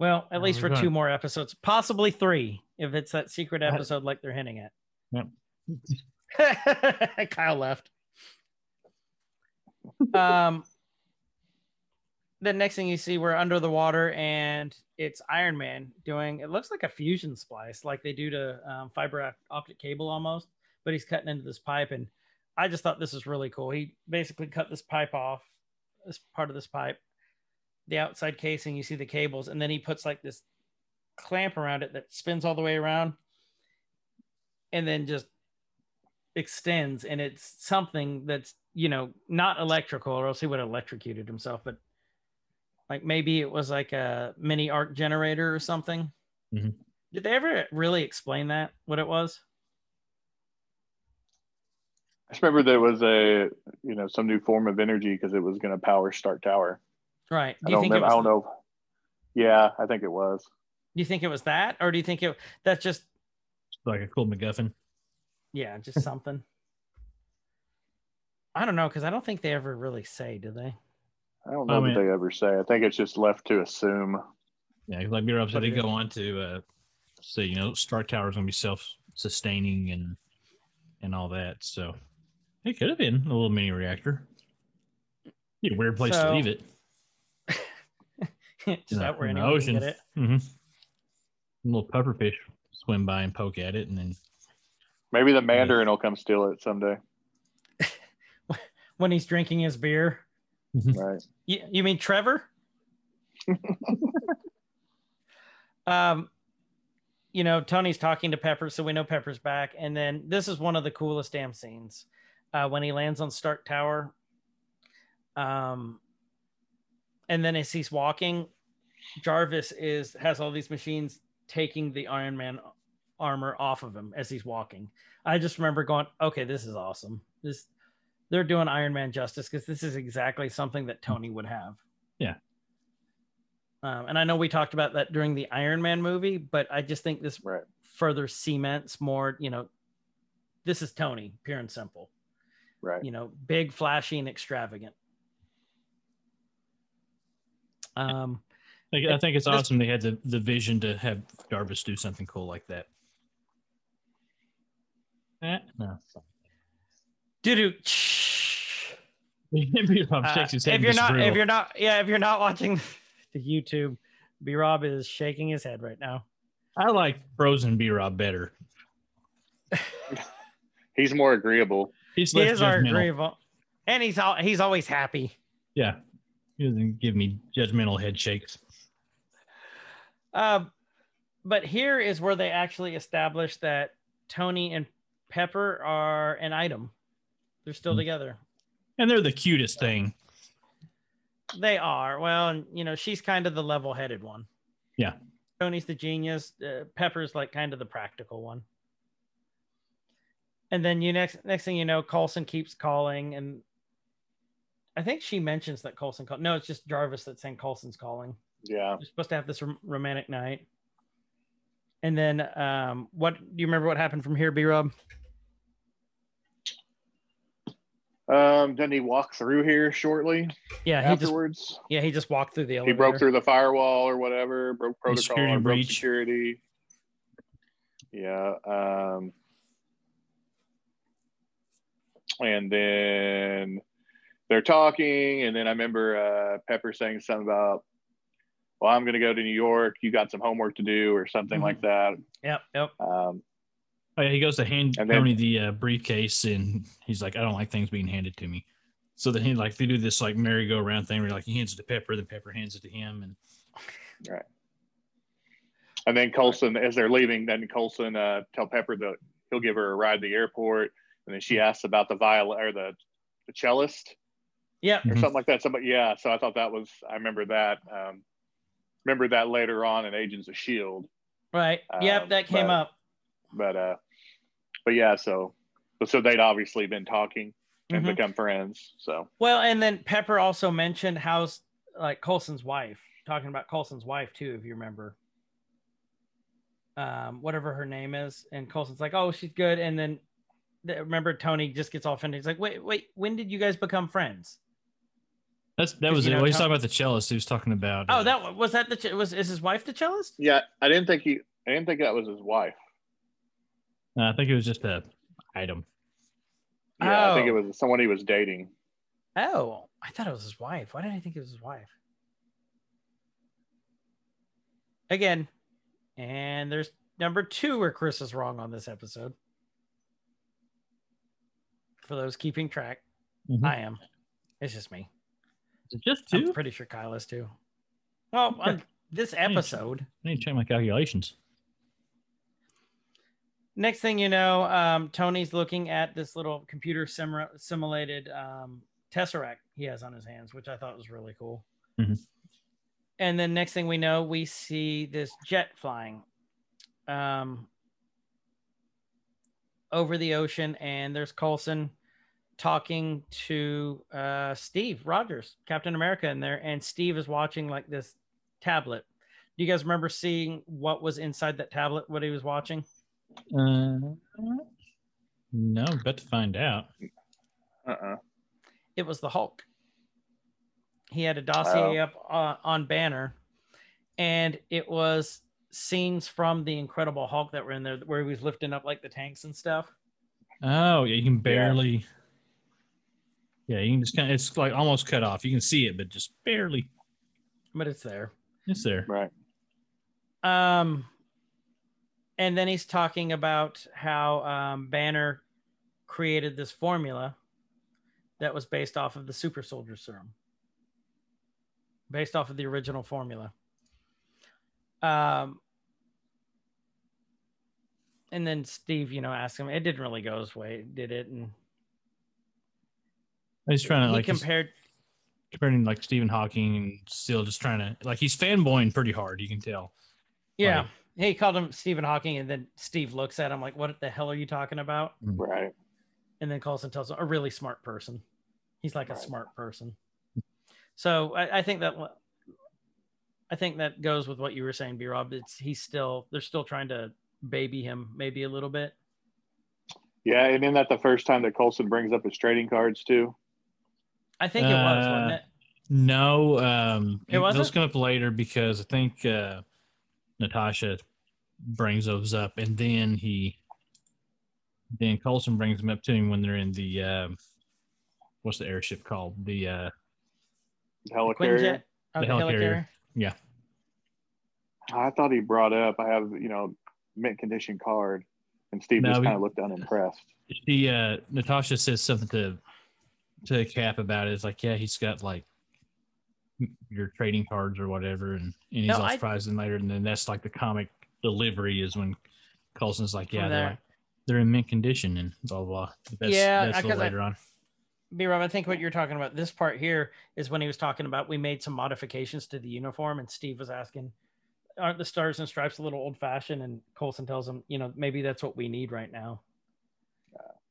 Well, at Oh, least for we're two more episodes, possibly three, if it's that secret episode like they're hinting at. Yep. <laughs> Kyle left. <laughs> Um, the next thing you see, we're under the water, and it's Iron Man doing. It looks like a fusion splice, like they do to um, fiber optic cable almost. But he's cutting into this pipe, and I just thought this was really cool. He basically cut this pipe off, this part of this pipe, the outside casing. You see the cables, and then he puts like this clamp around it that spins all the way around, and then just extends and it's something that's you know not electrical or else he would have electrocuted himself but like maybe it was like a mini arc generator or something Mhm. did they ever really explain that what it was I just remember there was a you know some new form of energy because it was going to power Stark Tower. Right. I Do you don't think it remember. was I don't know. Yeah, I think it was. do you think it was that? Or do you think it that's just like a cool MacGuffin. yeah, just something? <laughs> I don't know, because I don't think they ever really say, do they? I don't know I what they ever say. I think it's just left to assume. Yeah, like B said, they go on to uh, say, you know, Stark Tower is going to be self-sustaining and and all that. So it could have been a little mini reactor. Be a weird place So- to leave it. <laughs> just in the- out where in the anyone can ocean. get it. Mm-hmm. Little pufferfish swim by and poke at it, and then Maybe the Mandarin will come steal it someday. <laughs> When he's drinking his beer. Right. You, you mean Trevor? <laughs> um, you know, Tony's talking to Pepper, so we know Pepper's back. And then this is one of the coolest damn scenes uh, when he lands on Stark Tower. Um, and then as he's walking, Jarvis is has all these machines taking the Iron Man armor off of him as he's walking. I just remember going, okay, this is awesome. This they're doing Iron Man justice because this is exactly something that Tony would have. Yeah. Um, and I know we talked about that during the Iron Man movie, but I just think this Right. further cements more, you know, this is Tony, pure and simple. Right. You know, big, flashy, and extravagant. Um, Like, I think it's This- awesome they had the, the vision to have Jarvis do something cool like that. Eh, no. Doo-doo. <laughs> B Rob Uh, shakes his head. if you're not, if you're not, yeah, if you're not watching <laughs> the YouTube, B Rob is shaking his head right now. I like Frozen B Rob better. <laughs> He's more agreeable. He's He is our agreeable, and he's all, he's always happy. Yeah. He doesn't give me judgmental head shakes. Um, but here is where they actually establish that Tony and Pepper are an item. They're still together. And they're the cutest thing. They are. Well, and you know, she's kind of the level-headed one. Yeah. Tony's the genius. Uh, Pepper's like kind of the practical one. And then you next next thing you know, Coulson keeps calling, and I think she mentions that Coulson called. No, it's just Jarvis that's saying Coulson's calling. Yeah. They're supposed to have this rom- romantic night. And then, um, what do you remember? What happened from here, B Rob? Um, didn't he walk through here shortly Yeah, he just afterwards? yeah he just walked through the He broke through the firewall or whatever, broke protocol, security broke breach. security. Yeah. Um, and then they're talking, and then I remember uh, Pepper saying something about, "Well, I'm going to go to New York. You got some homework to do, or something Mhm. like that." Yep, yep. Um, Oh, yeah, he goes to hand And then- Tony the uh, briefcase, and he's like, "I don't like things being handed to me." So then he like they do this like merry-go-round thing where like he hands it to Pepper, then Pepper hands it to him, and right. and then Coulson, as they're leaving, then Coulson uh, tell Pepper that he'll give her a ride to the airport, and then she asks about the violin or the the cellist. yeah, or Mhm. something like that. Somebody, yeah. So I thought that was. I remember that. Um, remember that later on in Agents of Shield. Right. Yep, Um, that came but- up. But uh, but yeah. So so they'd obviously been talking and Mhm. become friends. So Well, and then Pepper also mentioned how's like Coulson's wife, talking about Coulson's wife too, if you remember. Um, whatever her name is, and Coulson's like, "Oh, she's good," and then th- remember Tony just gets off and he's like, "Wait, wait, when did you guys become friends?" that's that was you it. know, Well, he's Tom- talking about the cellist. He was talking about. Oh, uh, that was that the was is his wife the cellist? yeah, I didn't think he. I didn't think that was his wife. Uh, I think it was just a item. Yeah, I think it Oh. was someone he was dating. Oh, I thought it was his wife. Why did I think it was his wife? Again, and there's number two where Chris is wrong on this episode. For those keeping track, Mhm. I am. It's just me. Is it just I'm pretty sure Kyle is too. Well, on this episode, I need to check my calculations. Next thing you know, um, Tony's looking at this little computer sim- simulated um, tesseract he has on his hands, which I thought was really cool. Mhm. And then next thing we know, we see this jet flying um, over the ocean, and there's Coulson talking to uh, Steve Rogers, Captain America, in there, and Steve is watching like this tablet. Do you guys remember seeing what was inside that tablet? What he was watching? Uh, no, but to find out. Uh-uh. It was the Hulk. He had a dossier Oh. up uh, on Banner, and it was scenes from the Incredible Hulk that were in there, where he was lifting up like the tanks and stuff. Oh, yeah, you can barely. Yeah, you can just kind of. It's like almost cut off. You can see it, but just barely. But it's there. It's there. Right. Um, and then he's talking about how um, Banner created this formula that was based off of the super soldier serum, based off of the original formula. Um, and then Steve, you know, asked him, it didn't really go his way, did it? And He's trying to he like compared, comparing like Stephen Hawking and still just trying to like he's fanboying pretty hard. You can tell. yeah, like- he called him Stephen Hawking, and then Steve looks at him like, "What the hell are you talking about?" Right. and then Coulson tells him a really smart person. He's like a smart person. So I, I think that I think that goes with what you were saying, B Rob. It's he's still they're still trying to baby him maybe a little bit. Yeah, and isn't that the first time that Coulson brings up his trading cards too? I think it was, wasn't Uh, it? No, um, It wasn't? Those come up later because I think uh, Natasha brings those up, and then he, then Coulson brings them up to him when they're in the, um, what's the airship called? The uh, Helicarrier. Quinjet? Oh, the the helicarrier. helicarrier. yeah, I thought he brought up I have, you know, mint condition card. And Steve No, just kind of looked unimpressed. she uh, Natasha says something to to Cap about it. It's like, yeah, he's got like your trading cards or whatever, and, and he's No, all I- surprised. And later, and then that's like the comic delivery is when Coulson's like, yeah, they're they're in mint condition and blah blah. blah. That's, Yeah, that's a little because I- later on. B Rob, I think what you're talking about this part here is when he was talking about we made some modifications to the uniform, and Steve was asking, "Aren't the stars and stripes a little old fashioned?" And Coulson tells him, "You know, maybe that's what we need right now."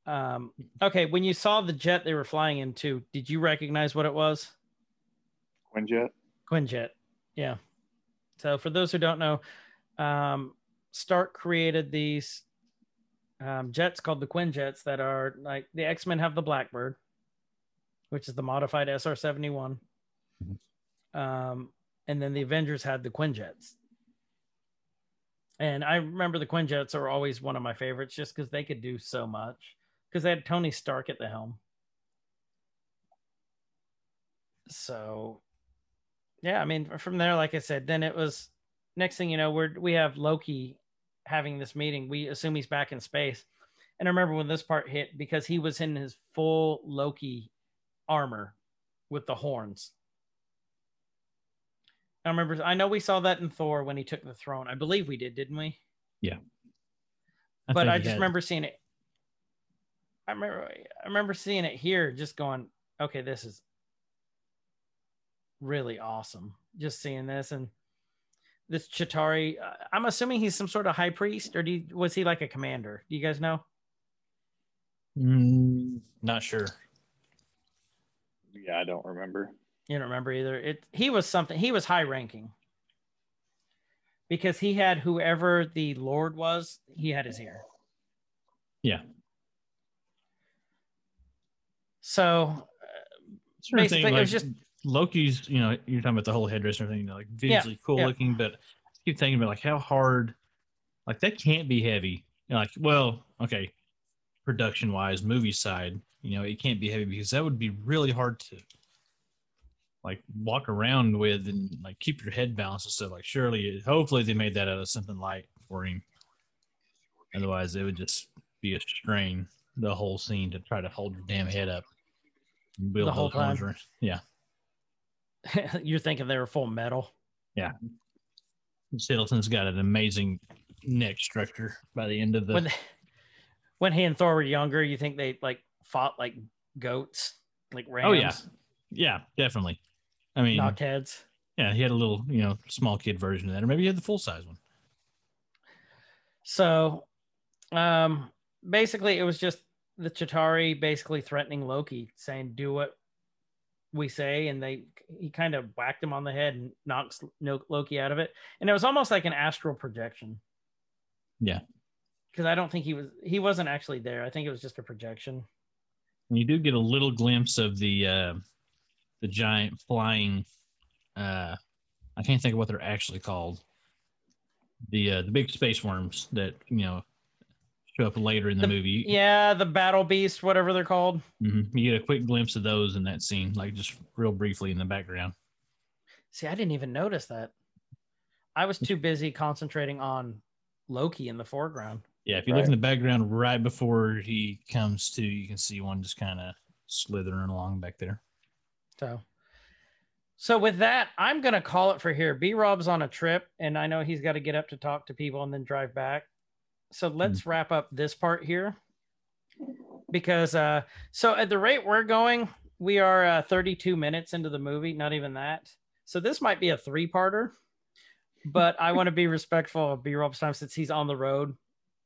Um, okay, when you saw the jet they were flying into, did you recognize what it was? Quinjet. Quinjet. Yeah. So for those who don't know, um, Stark created these um, jets called the Quinjets that are like the X Men have the Blackbird, which is the modified SR 71. Um, and then the Avengers had the Quinjets. And I remember the Quinjets are always one of my favorites just because they could do so much because they had Tony Stark at the helm. So yeah, I mean, from there, like I said, then it was next thing you know, we're we have Loki having this meeting. We assume he's back in space. And I remember when this part hit because he was in his full Loki armor with the horns. I remember I know we saw that in Thor when he took the throne. I believe we did, didn't we? I but I just had- remember seeing it. I remember I remember seeing it here, just going, okay, this is really awesome. Just seeing this and this Chitauri. uh, I'm assuming he's some sort of high priest, or do you, was he like a commander? Do you guys know? Mm, not sure. Yeah, I don't remember. You don't remember either. It he was something. He was high ranking because he had whoever the Lord was. He had his ear. Yeah. So Sort of Basically, thing, it was like, just- Loki's. You know, you're talking about the whole headdress and everything. you know, Like visually cool yeah. looking, but I keep thinking about like how hard. Like that can't be heavy. You know, like, well, okay, production wise, movie side, you know, it can't be heavy because that would be really hard to like walk around with and like keep your head balanced and stuff. Like, surely, hopefully, they made that out of something light for him. Otherwise, it would just be a strain the whole scene to try to hold your damn head up. and Build The whole time. around- Yeah. <laughs> you're thinking they were full metal. Hiddleston's got an amazing neck structure by the end of the. when <laughs> when he and Thor were younger, you think they like fought like goats, like rams, Oh, yeah. yeah, definitely. I mean, knockheads. yeah, he had a little, you know, small kid version of that, or maybe he had the full size one. So, um, basically, it was just the Chitauri basically threatening Loki, saying, "Do what we say," and they he kind of whacked him on the head and knocks No- Loki out of it, and it was almost like an astral projection. Yeah. because I don't think he was he wasn't actually there. I think it was just a projection. And you do get a little glimpse of the uh, the giant flying. Uh, I can't think of what they're actually called. The uh, the big space worms that you know show up later in the, The- movie. Yeah, the battle beast, whatever they're called. Mhm. You get a quick glimpse of those in that scene, like just real briefly in the background. See, I didn't even notice that. I was too busy concentrating on Loki in the foreground. Yeah, if you look in the background right before he comes to, you can see one just kind of slithering along back there. So, so with that, I'm gonna call it for here. B Rob's on a trip, and I know he's got to get up to talk to people and then drive back. So let's wrap up this part here, because uh, so at the rate we're going, we are uh, 32 minutes into the movie, not even that. So this might be a three-parter, but I want to be respectful of B Rob's time since he's on the road.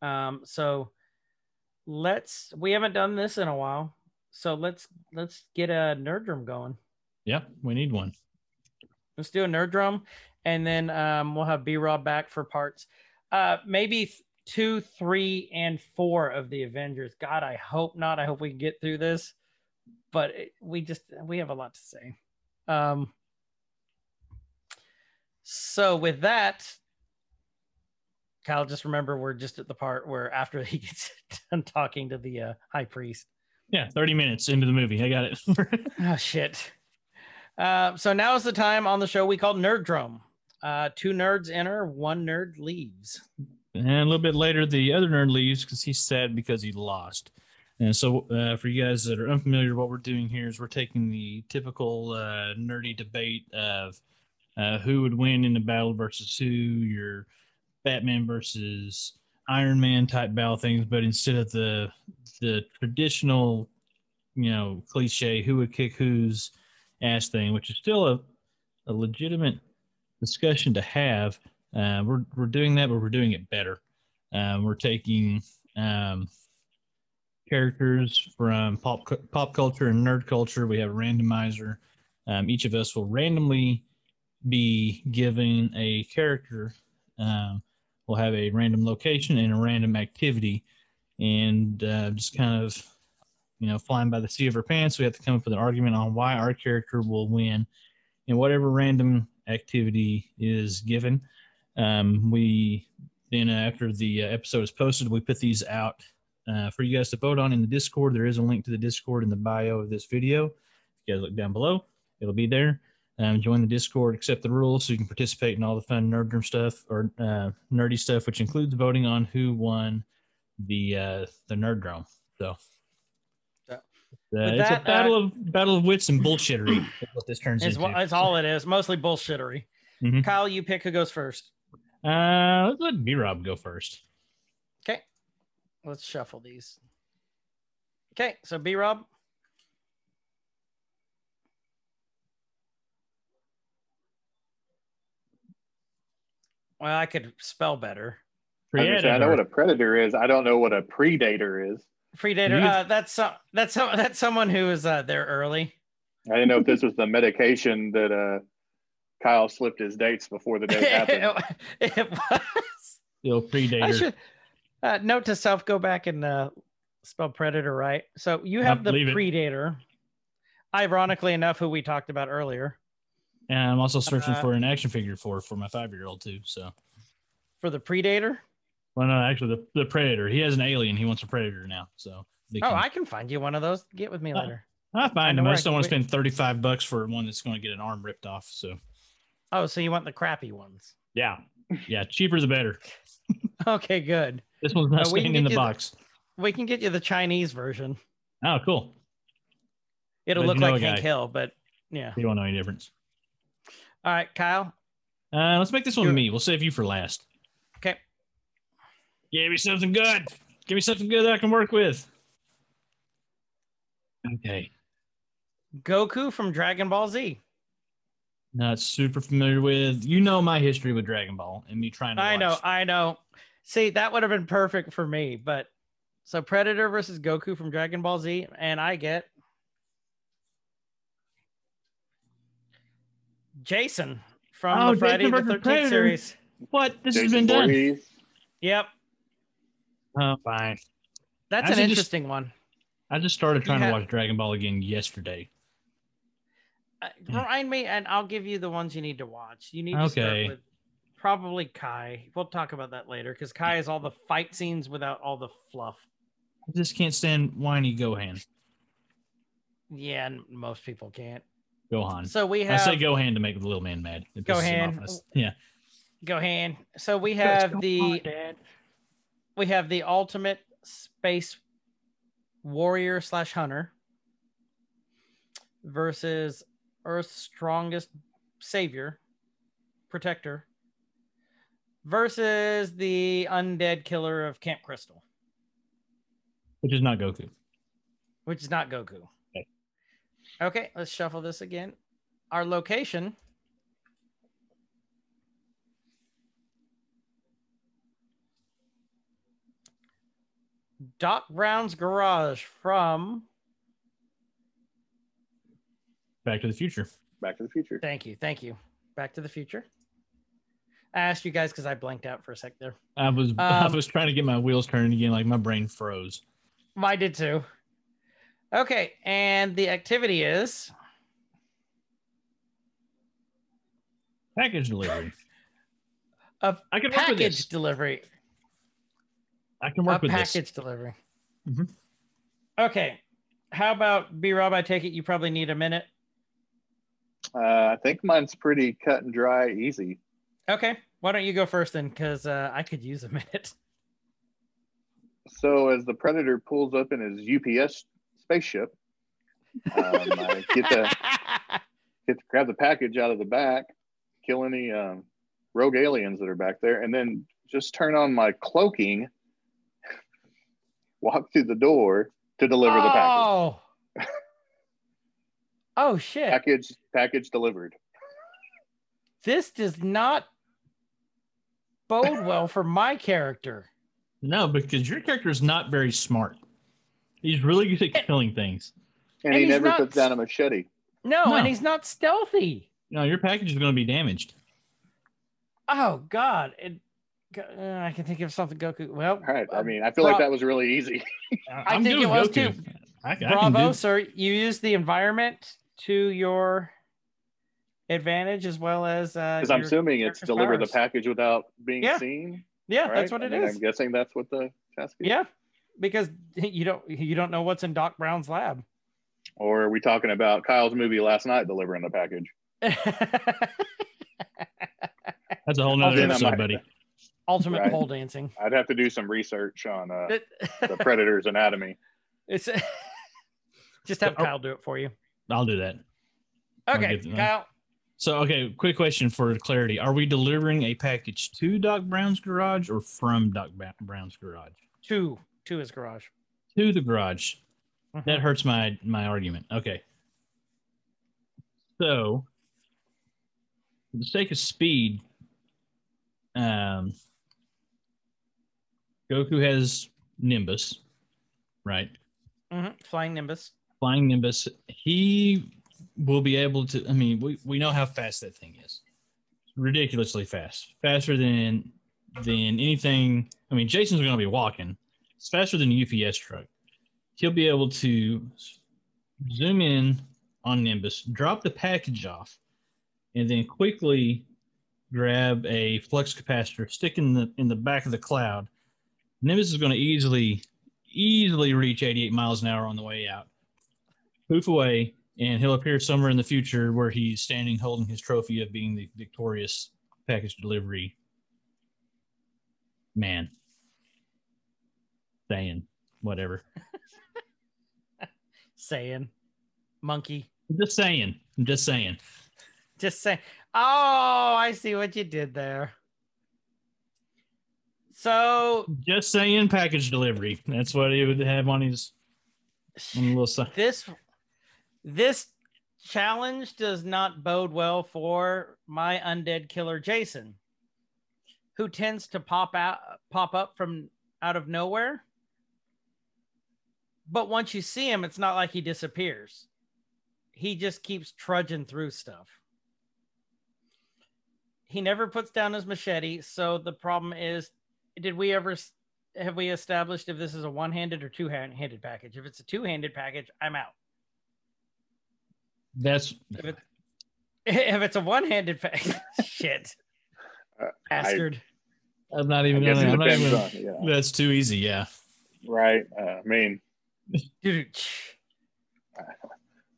Um, so let's. We haven't done this in a while, so let's let's get a nerd room going. Yep, we need one. Let's do a nerd drum, and then um, we'll have B Rob back for parts. Uh, maybe th- two, three, and four of the Avengers. God, I hope not. I hope we can get through this, but it, we just we have a lot to say. Um, so with that, Kyle, just remember we're just at the part where after he <laughs> gets done talking to the uh, high priest. Yeah, 30 minutes into the movie. I got it. <laughs> Oh shit. Uh, so now is the time on the show we call Nerd Drum. Uh, two nerds enter, one nerd leaves. And a little bit later, the other nerd leaves because he's sad because he lost. And so, uh, for you guys that are unfamiliar, what we're doing here is we're taking the typical uh, nerdy debate of uh, who would win in the battle versus who, your Batman versus Iron Man type battle things, but instead of the the traditional, you know, cliche who would kick whose ass thing, which is still a, a legitimate discussion to have. Uh, we're we're doing that, but we're doing it better. Um, we're taking um, characters from pop pop culture and nerd culture. We have a randomizer. Um, each of us will randomly be given a character. Um, we'll have a random location and a random activity, and uh, just kind of you know flying by the seat of our pants. We have to come up with an argument on why our character will win in whatever random activity is given. Um, we then uh, after the uh, episode is posted, we put these out uh, for you guys to vote on in the Discord. There is a link to the Discord in the bio of this video. If you guys look down below, it'll be there. Um, join the Discord, accept the rules so you can participate in all the fun nerd room stuff or uh, nerdy stuff, which includes voting on who won the uh, the nerd drum. So. Uh, it's that, a battle of battle of wits and bullshittery. is what this turns It's, into. it's all it is, mostly bullshittery. Mhm. Kyle, you pick who goes first. Uh, let's let B Rob go first. Okay. Let's shuffle these. Okay, so B Rob. Well, I could spell better. I, was I know what a predator is. I don't know what a predator is. Predator. You- Uh, that's so, that's so, <laughs> that's someone who is uh, there early. I didn't know if this was the medication that uh, Kyle slipped his dates before the date happened. it, <laughs> it was. Still predator. I should uh, note to self: go back and uh, spell predator right. So you have the believe it. predator. Ironically enough, who we talked about earlier and I'm also searching Uh, for an action figure for for my five year old too. So, for the predator. well, no, actually, the, the predator. He has an alien. He wants a predator now. So, they Oh, can- I can find you one of those. Get with me Uh, later. I I find them. I where just don't want to spend thirty five bucks for one that's going to get an arm ripped off. So, Oh, so you want the crappy ones? yeah, yeah, cheaper the better. <laughs> Okay, good. This one's not Uh, staying in the you the- box. We can get you the Chinese version. Oh, cool. It'll But look you know like Hank. Hill, but yeah. You don't know any difference. All right, Kyle. Uh, let's make this one You're- me. We'll save you for last. Okay. Give me something good. Give me something good that I can work with. Okay. Goku from Dragon Ball Z. Not super familiar with. You know my history with Dragon Ball and me trying to. I know. I know. See, that would have been perfect for me, but So Predator versus Goku from Dragon Ball Z, and I get Jason from Oh, the Friday Jason the Thirteenth series. What? This has been done. Voorhees. Yep, Oh, fine. that's I an should just- interesting one. I just started trying Yeah. to watch Dragon Ball again yesterday. Uh, remind me, and I'll give you the ones you need to watch. You need to Okay. start with probably Kai. We'll talk about that later because Kai is all the fight scenes without all the fluff. I just can't stand whiny Gohan. Yeah, and most people can't. Gohan. So we have. I say Gohan to make the little man mad. It pisses him off. Gohan. That's- Yeah. Gohan. So we have the we have the ultimate space warrior slash hunter versus Earth's strongest savior, protector, versus the undead killer of Camp Crystal, Which is not Goku. which is not Goku. Okay. Okay, let's shuffle this again. Our location. Doc Brown's garage from Back to the Future. Back to the Future. Thank you. Thank you. Back to the Future. I asked you guys because I blanked out for a sec there. I was <laughs> I Um, was trying to get my wheels turning again, like my brain froze. I did too. Okay, and the activity is Package delivery. a I can work with package this. delivery. I can A work with package this. delivery. Mhm. Okay. How about B Rob? I take it you probably need a minute. Uh, I think mine's pretty cut and dry, easy. Okay. Why don't you go first then? Because uh, I could use a <laughs> minute. So as the Predator pulls up in his UPS spaceship, um, I get to <laughs> get to grab the package out of the back, kill any um, rogue aliens that are back there, and then just turn on my cloaking, <laughs> walk through the door to deliver the package. Oh. shit! Package package delivered. This does not bode well for my character. No, because your character is not very smart. He's really good at killing things. And, And he never not- puts down a machete. No, No. and he's not stealthy. No, your package is going to be damaged. Oh God! It, uh, I can think of something Goku. Well, All right. I uh, mean, I feel like that was really easy. I I'm think good it was Goku. too. I, I can bravo, do- sir. You use the environment to your advantage as well as uh, Because I'm assuming it's character's deliver the package without being Yeah. seen. Yeah, right? that's what I mean, is. I'm guessing that's what the task is. Yeah, because <laughs> you don't you don't know what's in Doc Brown's lab. Or are we talking about Kyle's movie last night delivering the package? <laughs> That's a whole nother Then episode, might- buddy. Ultimate Right. pole dancing. I'd have to do some research on uh, <laughs> the Predator's anatomy. it's just have Oh. Kyle do it for you. I'll do that. Okay, that. Kyle. So, okay, quick question for clarity: Are we delivering a package to Doc Brown's garage or from Doc Brown's garage? To to his garage. To the garage. Mhm. That hurts my my argument. Okay. So, for the sake of speed, um, Goku has Nimbus, right? Mhm, Flying Nimbus. Flying Nimbus. He will be able to. I mean, we, we know how fast that thing is. Ridiculously fast. Faster than than anything. I mean, Jason's going to be walking. It's faster than a UPS truck. He'll be able to zoom in on Nimbus, drop the package off, and then quickly grab a flux capacitor, stick in the in the back of the cloud. Nimbus is going to easily easily reach 88 miles an hour on the way out. Poof away, and he'll appear somewhere in the future where he's standing holding his trophy of being the victorious package delivery man. Saying whatever. <laughs> Saying. Monkey. I'm just saying. I'm just saying. Just saying. Oh, I see what you did there. So Just saying package delivery. That's what he would have on his on little side. this this challenge does not bode well for my undead killer Jason, who tends to pop out pop up from out of nowhere but once you see him, it's not like he disappears. He just keeps trudging through stuff. He never puts down his machete. So the problem is, did we ever have we established if this is a one-handed or two-handed package? If it's a two-handed package, I'm out. That's If, it, <laughs> if it's a one-handed <laughs> package, shit, Uh, bastard. I'm not even gonna. I'm not even, on, you know, That's too easy. Yeah. right? Uh, I mean, <laughs> Dude,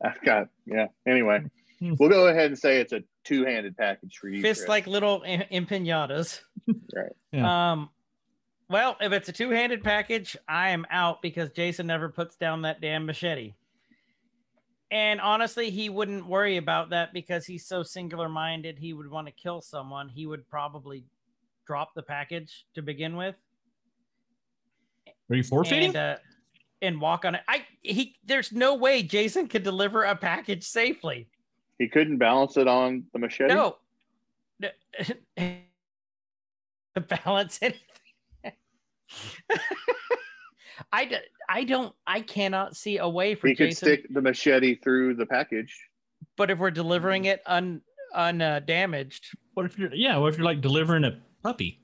I've got yeah. Anyway, Hmm. we'll go ahead and say it's a two-handed package for you. fists Chris. like little em- empanadas. Right. Yeah. Um, well, if it's a two-handed package, I am out because Jason never puts down that damn machete. And honestly, he wouldn't worry about that because he's so singular-minded. He would want to kill someone. He would probably drop the package to begin with Are you forfeiting? and uh, and walk on it. I he there's no way Jason could deliver a package safely. He couldn't balance it on the machete. No. No. to <laughs> balance anything. <laughs> I, d- I don't I cannot see a way for he could stick the machete through the package. But if we're delivering it un undamaged, what if you're? Yeah. What if you're like delivering a puppy?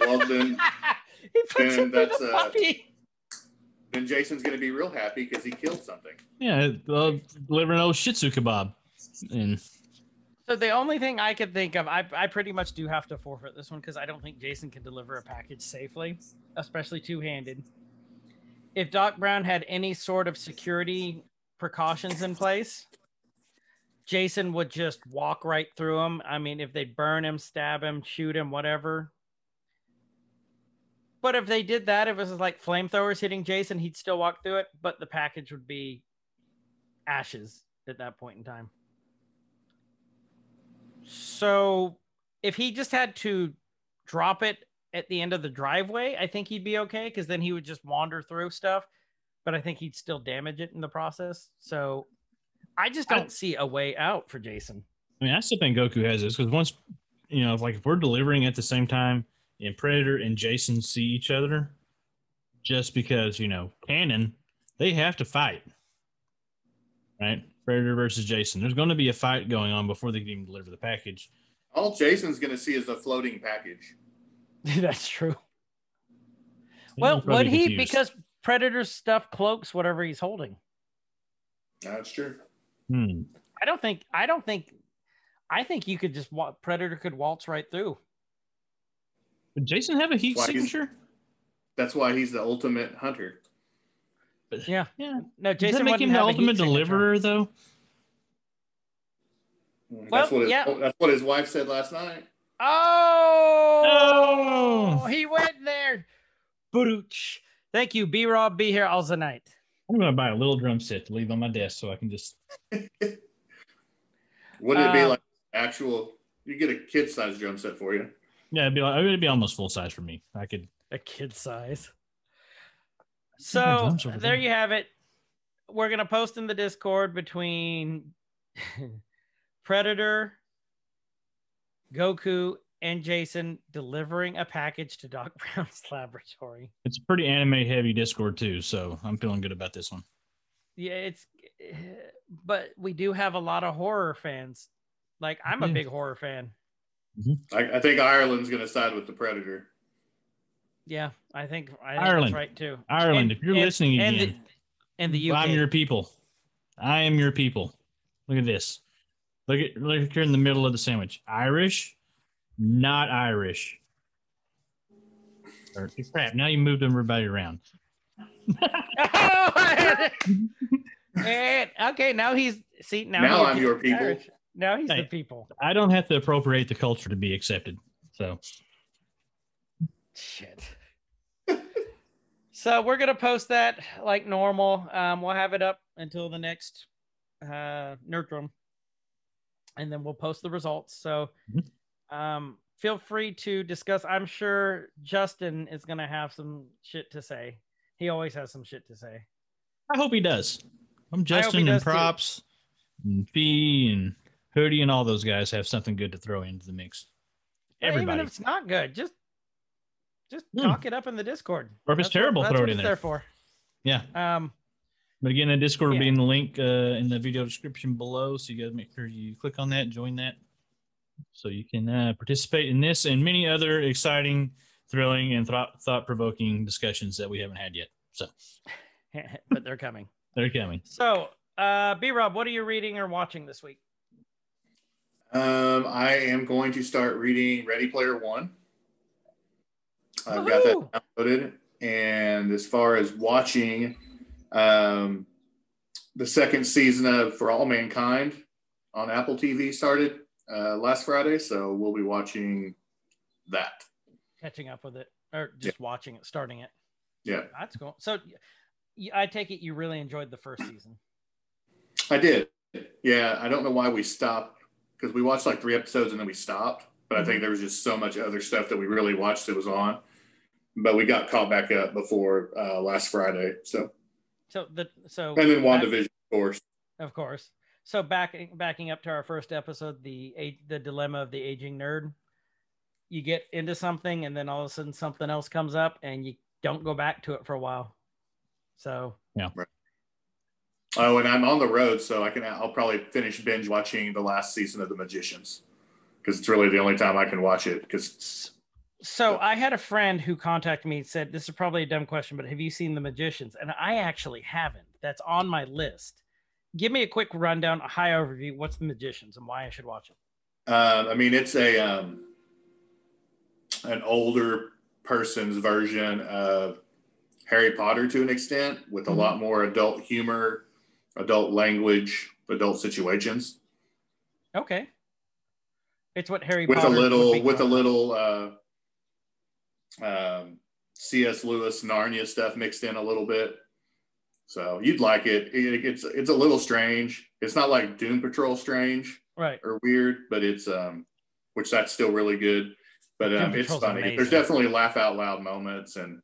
Well, then, <laughs> he puts then it in that's, the uh, puppy. then Jason's going to be real happy because he killed something. Yeah. Uh, delivering old Shih Tzu kebab. And So the only thing I could think of, I, I pretty much do have to forfeit this one because I don't think Jason can deliver a package safely, especially two handed. If Doc Brown had any sort of security precautions in place, Jason would just walk right through him. I mean, if they burn him, stab him, shoot him, whatever. But if they did that, if it was like flamethrowers hitting Jason, he'd still walk through it, but the package would be ashes at that point in time. So if he just had to drop it at the end of the driveway, I think he'd be okay because then he would just wander through stuff, but I think he'd still damage it in the process. So I just don't see a way out for Jason. I mean, I still think Goku has this because once, you know, if, like if we're delivering at the same time and Predator and Jason see each other, just because you know canon, they have to fight, right? Predator versus Jason. There's going to be a fight going on before they can even deliver the package. All Jason's going to see is a floating package. <laughs> That's true. He'll Well, would he? confused. Because Predator's stuff cloaks whatever he's holding. That's true. Hmm. I don't think. I don't think. I think you could just wa- Predator could waltz right through. Would Jason have a heat Why, he's- signature? That's why he's the ultimate hunter. Yeah. Yeah. No, Jason Does Jason that make him the have a ultimate signature. deliverer, though? That's Well, what his, yeah. that's what his wife said last night. Oh, No. he went there. Booch. Thank you. B Rob, be here all the night. I'm going to buy a little drum set to leave on my desk so I can just. <laughs> Wouldn't it be Uh, like actual? You get a kid size drum set for you. Yeah, it'd be like it'd be almost full size for me. I could. A kid size. Yeah, So there there. you have it. We're gonna post in the Discord between <laughs> Predator, Goku, and Jason delivering a package to Doc <laughs> Brown's laboratory. It's a pretty anime heavy Discord too, so I'm feeling good about this one. Yeah, it's <sighs> but we do have a lot of horror fans. Like I'm a big horror fan. Mm-hmm. I, I think Ireland's going to side with the Predator. Yeah, I think I think Ireland. that's right too. Ireland, And- if you're and- listening and again, the, and the UK. I'm your people. I am your people. Look at this. Look at look here in the middle of the sandwich. Irish, not Irish. Or, crap! Now you moved everybody around. <laughs> and okay, now he's see now. Now he's I'm your people. Irish. Now he's Hey. the people. I don't have to appropriate the culture to be accepted. So Shit. So we're gonna post that like normal. Um, we'll have it up until the next uh nerd room, and then we'll post the results. So, um, feel free to discuss. I'm sure Justin is gonna have some shit to say. He always has some shit to say. I hope he does. I'm Justin and does, too. props and Fee and Hoodie and all those guys have something good to throw into the mix. Yeah, even if it's not good, just just Hmm. talk it up in the Discord. Or if it's That's what- terrible, that's throw what it in it's there. for. Yeah. Um, But again, the Discord will be in the link uh, in the video description below. So you guys make sure you click on that, join that, so you can uh, participate in this and many other exciting, thrilling, and thought provoking discussions that we haven't had yet. So <laughs> but they're coming. <laughs> they're coming. So, uh, B Rob, what are you reading or watching this week? Um, I am going to start reading Ready Player One. I've got that downloaded. And as far as watching, um, the second season of For All Mankind on Apple TV started uh, last Friday. So we'll be watching that. Catching up with it or just watching it, starting it. Yeah, That's cool. So, I take it you really enjoyed the first season. I did. Yeah, I don't know why we stopped because we watched like three episodes and then we stopped. But I think there was just so much other stuff that we really watched that was on. But we got caught back up before uh, last Friday. So So the so and then back- WandaVision, of course. of course. So backing backing up to our first episode, the the dilemma of the aging nerd. You get into something, and then all of a sudden something else comes up, and you don't go back to it for a while. So yeah. Oh, and I'm on the road, so I can. I'll probably finish binge watching the last season of The Magicians because it's really the only time I can watch it. Because So I had a friend who contacted me and said, This is probably a dumb question, but have you seen The Magicians? And I actually haven't. That's on my list. Give me a quick rundown, a high overview. What's The Magicians and why I should watch it? um, I mean, it's a um, an older person's version of Harry Potter to an extent, with a Mhm. lot more adult humor, adult language, adult situations. Okay. It's what Harry with Potter a little with a little uh, um, C.S. Lewis Narnia stuff mixed in a little bit. So you'd like it. it. It's it's a little strange. It's not like Doom Patrol strange right. or weird, but it's um, which that's still really good. But um, it's funny. amazing. There's definitely laugh out loud moments, and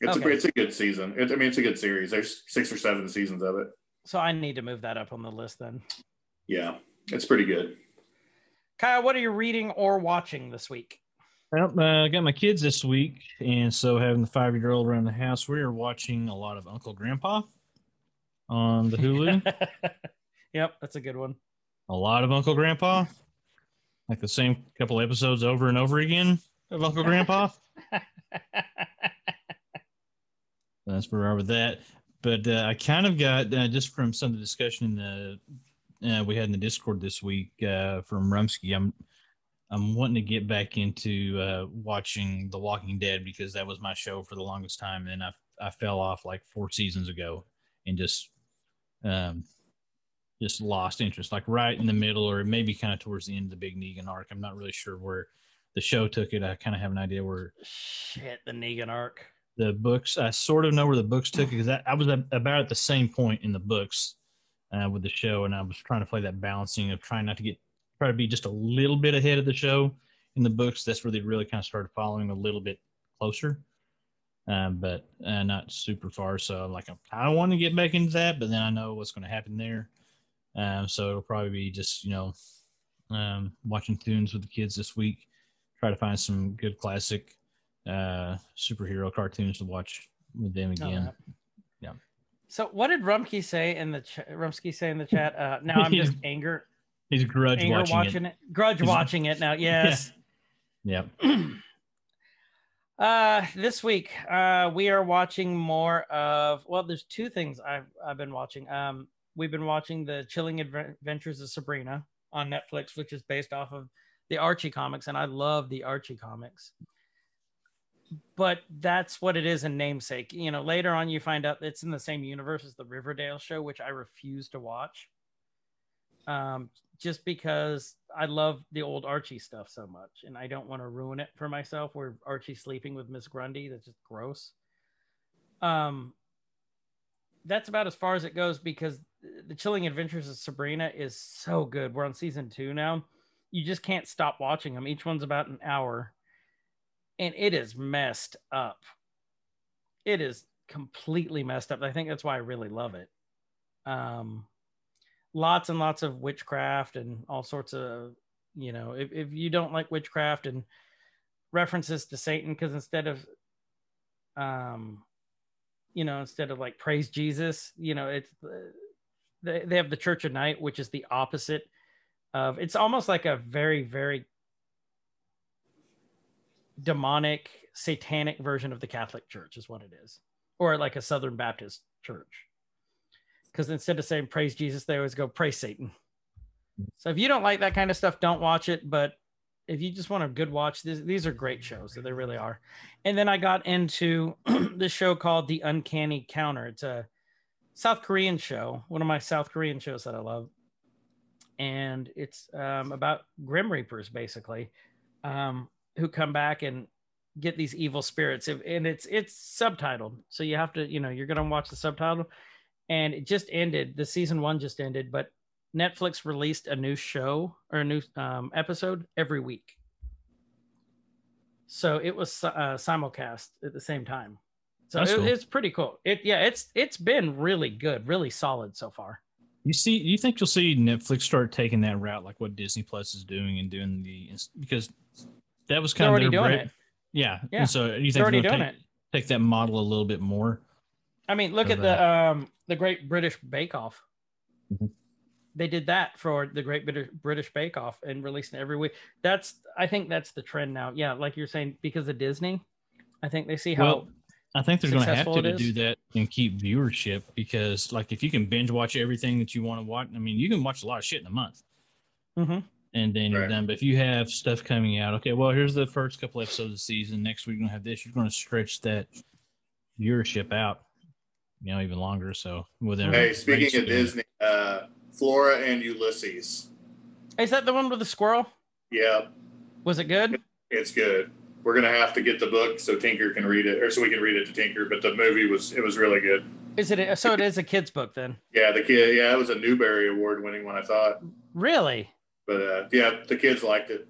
it's Okay. a it's a good season. It, I mean, it's a good series. There's six or seven seasons of it. So I need to move that up on the list then. Yeah, it's pretty good. Kyle, what are you reading or watching this week? Well, uh, I got my kids this week, and so having the five year old around the house, we are watching a lot of Uncle Grandpa on the Hulu. <laughs> yep, that's a good one. a lot of Uncle Grandpa, like the same couple episodes over and over again of Uncle Grandpa. <laughs> That's where we are with that. But uh, I kind of got uh, just from some of the discussion in the uh, we had in the Discord this week uh, from Rumsky. I'm I'm wanting to get back into uh, watching The Walking Dead because that was my show for the longest time, and I I fell off like four seasons ago and just um, just lost interest, like right in the middle, or maybe kind of towards the end of the big Negan arc. I'm not really sure where the show took it. I kind of have an idea where Shit, the Negan arc. the books. I sort of know where the books took it because I, I was about at the same point in the books uh, with the show, and I was trying to play that balancing of trying not to get try to be just a little bit ahead of the show in the books. That's where they really kind of started following a little bit closer, um, but uh, not super far. So I'm like, I kind of want to get back into that, but then I know what's going to happen there. Um, so it'll probably be just you know um, watching tunes with the kids this week. Try to find some good classic uh, superhero cartoons to watch with them again. Yeah. So what did Rumsky say in the ch- Rumsky say in the chat? Uh, now I'm <laughs> just anger He's grudge anger watching, watching, it. it. Grudge He's- watching it now. <laughs> Yes. Yeah. <clears throat> uh this week uh we are watching more of well there's two things i've i've been watching um we've been watching the chilling adventures of sabrina on netflix which is based off of the archie comics and i love the archie comics but that's what it is in namesake you know later on you find out it's in the same universe as the riverdale show which i refuse to watch um just because I love the old Archie stuff so much, and I don't want to ruin it for myself. Where Archie's sleeping with Miss Grundy, that's just gross. Um, that's about as far as it goes because the Chilling Adventures of Sabrina is so good. We're on season two now. You just can't stop watching them. Each one's about an hour, and it is messed up. It is completely messed up. I think that's why I really love it. Um, lots and lots of witchcraft and all sorts of you know if, if you don't like witchcraft and references to satan because instead of um you know, instead of like praise Jesus, you know, it's uh, they they have the Church of Night, which is the opposite of. It's almost like a very very demonic satanic version of the Catholic Church is what it is, or like a Southern Baptist church. Because instead of saying praise Jesus, they always go praise Satan. So if you don't like that kind of stuff, don't watch it. But if you just want a good watch, these, these are great shows. They really are. And then I got into <clears throat> this show called The Uncanny Counter. It's a South Korean show, one of my South Korean shows that I love. And it's um, about Grim Reapers, basically, um, who come back and get these evil spirits. And it's it's subtitled, so you have to, you know, you're gonna watch the subtitle. And it just ended. The season one just ended, but Netflix released a new show or a new um, episode every week. So it was uh, simulcast at the same time. So it, cool. it's pretty cool. It yeah, it's it's been really good, really solid so far. You see, you think you'll see Netflix start taking that route, like what Disney Plus is doing, and doing the because that was They're kind of already their doing bread- it. Yeah, Yeah. And so you think They're already they're doing gonna it. take, take that model a little bit more? I mean, look of at the um the Great British Bake Off. Mhm. They did that for the Great British British Bake Off and releasing every week. That's I think that's the trend now. Yeah, like you're saying, because of Disney, I think they see how Well, I think they're going to have to, do that and keep viewership because, like, if you can binge watch everything that you want to watch, I mean, you can watch a lot of shit in a month Mhm. and then you're Right. done. But if you have stuff coming out, okay, well, here's the first couple episodes of the season. Next week, you're going to have this. You're going to stretch that viewership out, you know, even longer. So, within Hey, speaking of Disney, uh, Flora and Ulysses. Is that the one with the squirrel? Yeah, Was it good? it's good. We're gonna have to get the book so Tinker can read it, or so we can read it to Tinker. But the movie was it was really good. Is it a, so? It is a kid's book then. Yeah, the kid. Yeah, it was a Newbery Award winning one. I thought, Really? but uh, yeah, the kids liked it.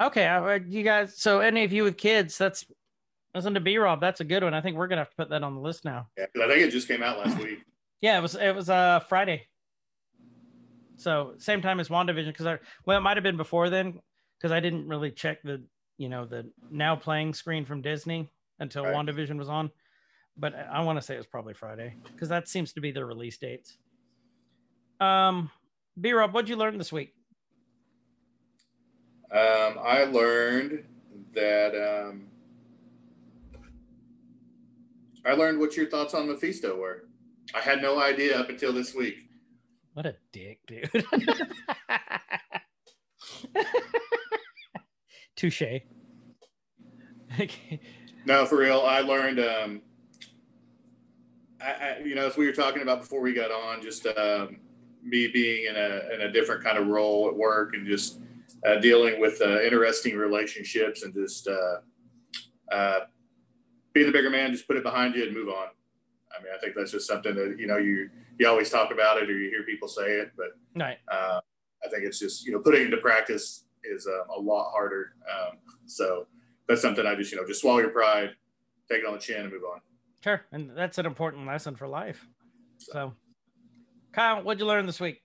Okay, I, I- you guys. So any of you with kids, that's listen to B Rob. That's a good one. I think we're gonna have to put that on the list now. Yeah, 'cause I think it just came out last week. Yeah, it was it was uh Friday. So same time as WandaVision because I well it might have been before then because I didn't really check the you know the now playing screen from Disney until Right. WandaVision was on. But I- I want to say it was probably Friday because that seems to be their release dates. Um, B Rob, what'd you learn this week? Um, I learned that um, I learned what your thoughts on Mephisto were. I had no idea up until this week. What a dick, dude. <laughs> Touche. No, for real. I learned, um, I, I, you know, as we were talking about before we got on, just um, me being in a, in a different kind of role at work and just uh, dealing with uh, interesting relationships and just uh, uh, be the bigger man, just put it behind you and move on. I mean, I think that's just something that, you know, you, you always talk about it or you hear people say it, but right. uh, I think it's just you know putting it into practice is um, a lot harder. Um, so that's something I just you know just swallow your pride, take it on the chin, and move on. Sure. And that's an important lesson for life. So, Kyle, what'd you learn this week?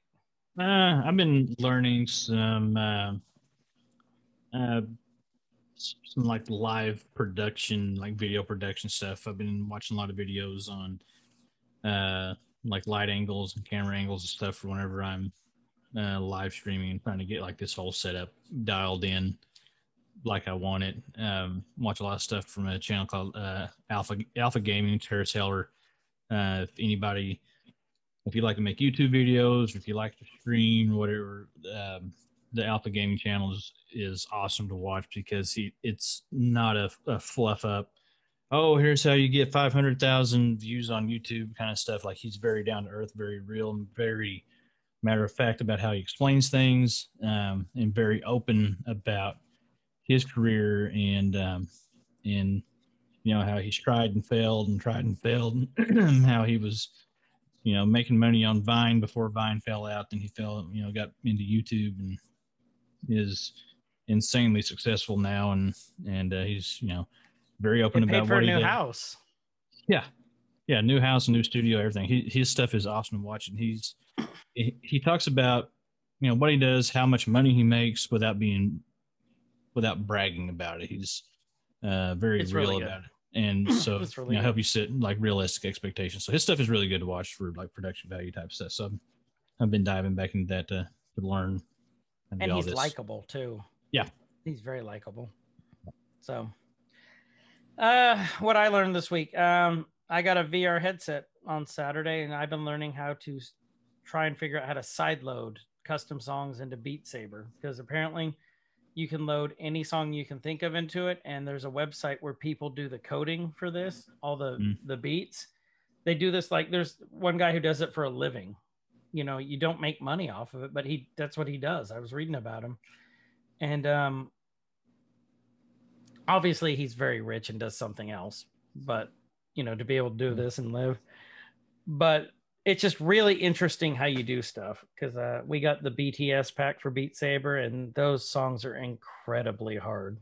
Uh, I've been learning some uh, uh, some like live production, like video production stuff. I've been watching a lot of videos on uh, like light angles and camera angles and stuff for whenever I'm uh, live streaming and trying to get like this whole setup dialed in like I want it. Um, watch a lot of stuff from a channel called uh, Alpha Alpha Gaming, Terrace Heller. Uh, if anybody if you like to make YouTube videos, if you like to stream, whatever, um, the Alpha Gaming channel is, is awesome to watch because he it's not a, a fluff up. Oh, here's how you get 500,000 views on YouTube kind of stuff. Like he's very down to earth, very real, and very matter of fact about how he explains things, um, and very open about his career and um, and you know how he's tried and failed and tried and failed, and <clears throat> how he was you know, making money on Vine before Vine fell out. Then he fell, you know, got into YouTube and is insanely successful now. And, and uh, he's, you know, very open about for what a he new does. house. Yeah. Yeah. New house, new studio, everything. He, his stuff is awesome to watch. And he's, he, he talks about, you know, what he does, how much money he makes without being, without bragging about it. He's uh, very It's real really about it. and <clears throat> so really you know, help you set like realistic expectations. So his stuff is really good to watch for like production value type stuff. So I've- I've been diving back into that to, to learn and all he's likable too. Yeah. he's very likable. So, uh, what I learned this week, um, I got a VR headset on Saturday, and I've been learning how to try and figure out how to sideload custom songs into Beat Saber because apparently you can load any song you can think of into it, and there's a website where people do the coding for this, all the Mm. the beats. They do this like there's one guy who does it for a living. You know, you don't make money off of it, but he that's what he does. I was reading about him. And um obviously he's very rich and does something else, but you know, to be able to do this and live. But it's just really interesting how you do stuff because uh, we got the BTS pack for Beat Saber, and those songs are incredibly hard.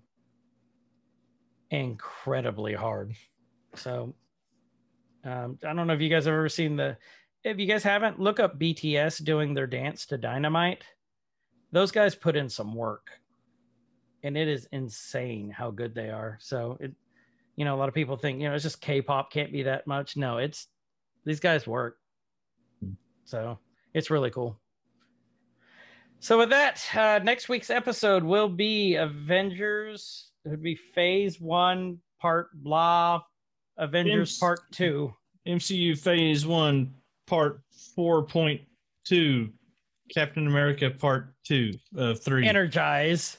Incredibly hard. So um, I don't know if you guys have ever seen the. If you guys haven't, look up BTS doing their dance to Dynamite. Those guys put in some work, and it is insane how good they are. So it, you know, a lot of people think you know it's just K-pop can't be that much. No, it's these guys work. So it's really cool. So with that, uh, next week's episode will be Avengers. It would be Phase One, Part Blah, Avengers James- Part Two. MCU Phase One, Part Four Point Two, Captain America Part Two of three. Energize.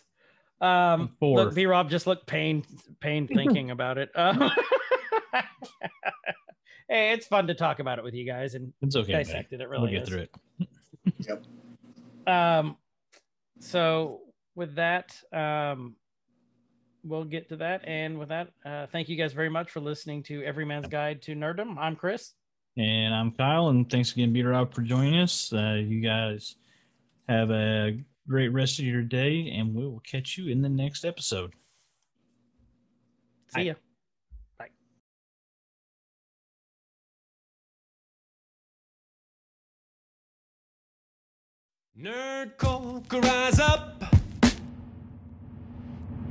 Um, Four. look, B Rob just looked pain, pain <laughs> thinking about it. Uh, <laughs> hey, it's fun to talk about it with you guys and it's okay. buddy. dissect it. It We'll really get is. through it. <laughs> yep Um, so with that, um, we'll get to that. And with that, uh, thank you guys very much for listening to Every Man's Guide to nerdom I'm Chris. And I'm Kyle, and thanks again, Beater Rob, for joining us. Uh, you guys have a great rest of your day, and we will catch you in the next episode. See Bye. ya. Nerdcore could rise up.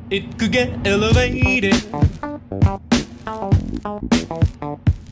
It could get elevated.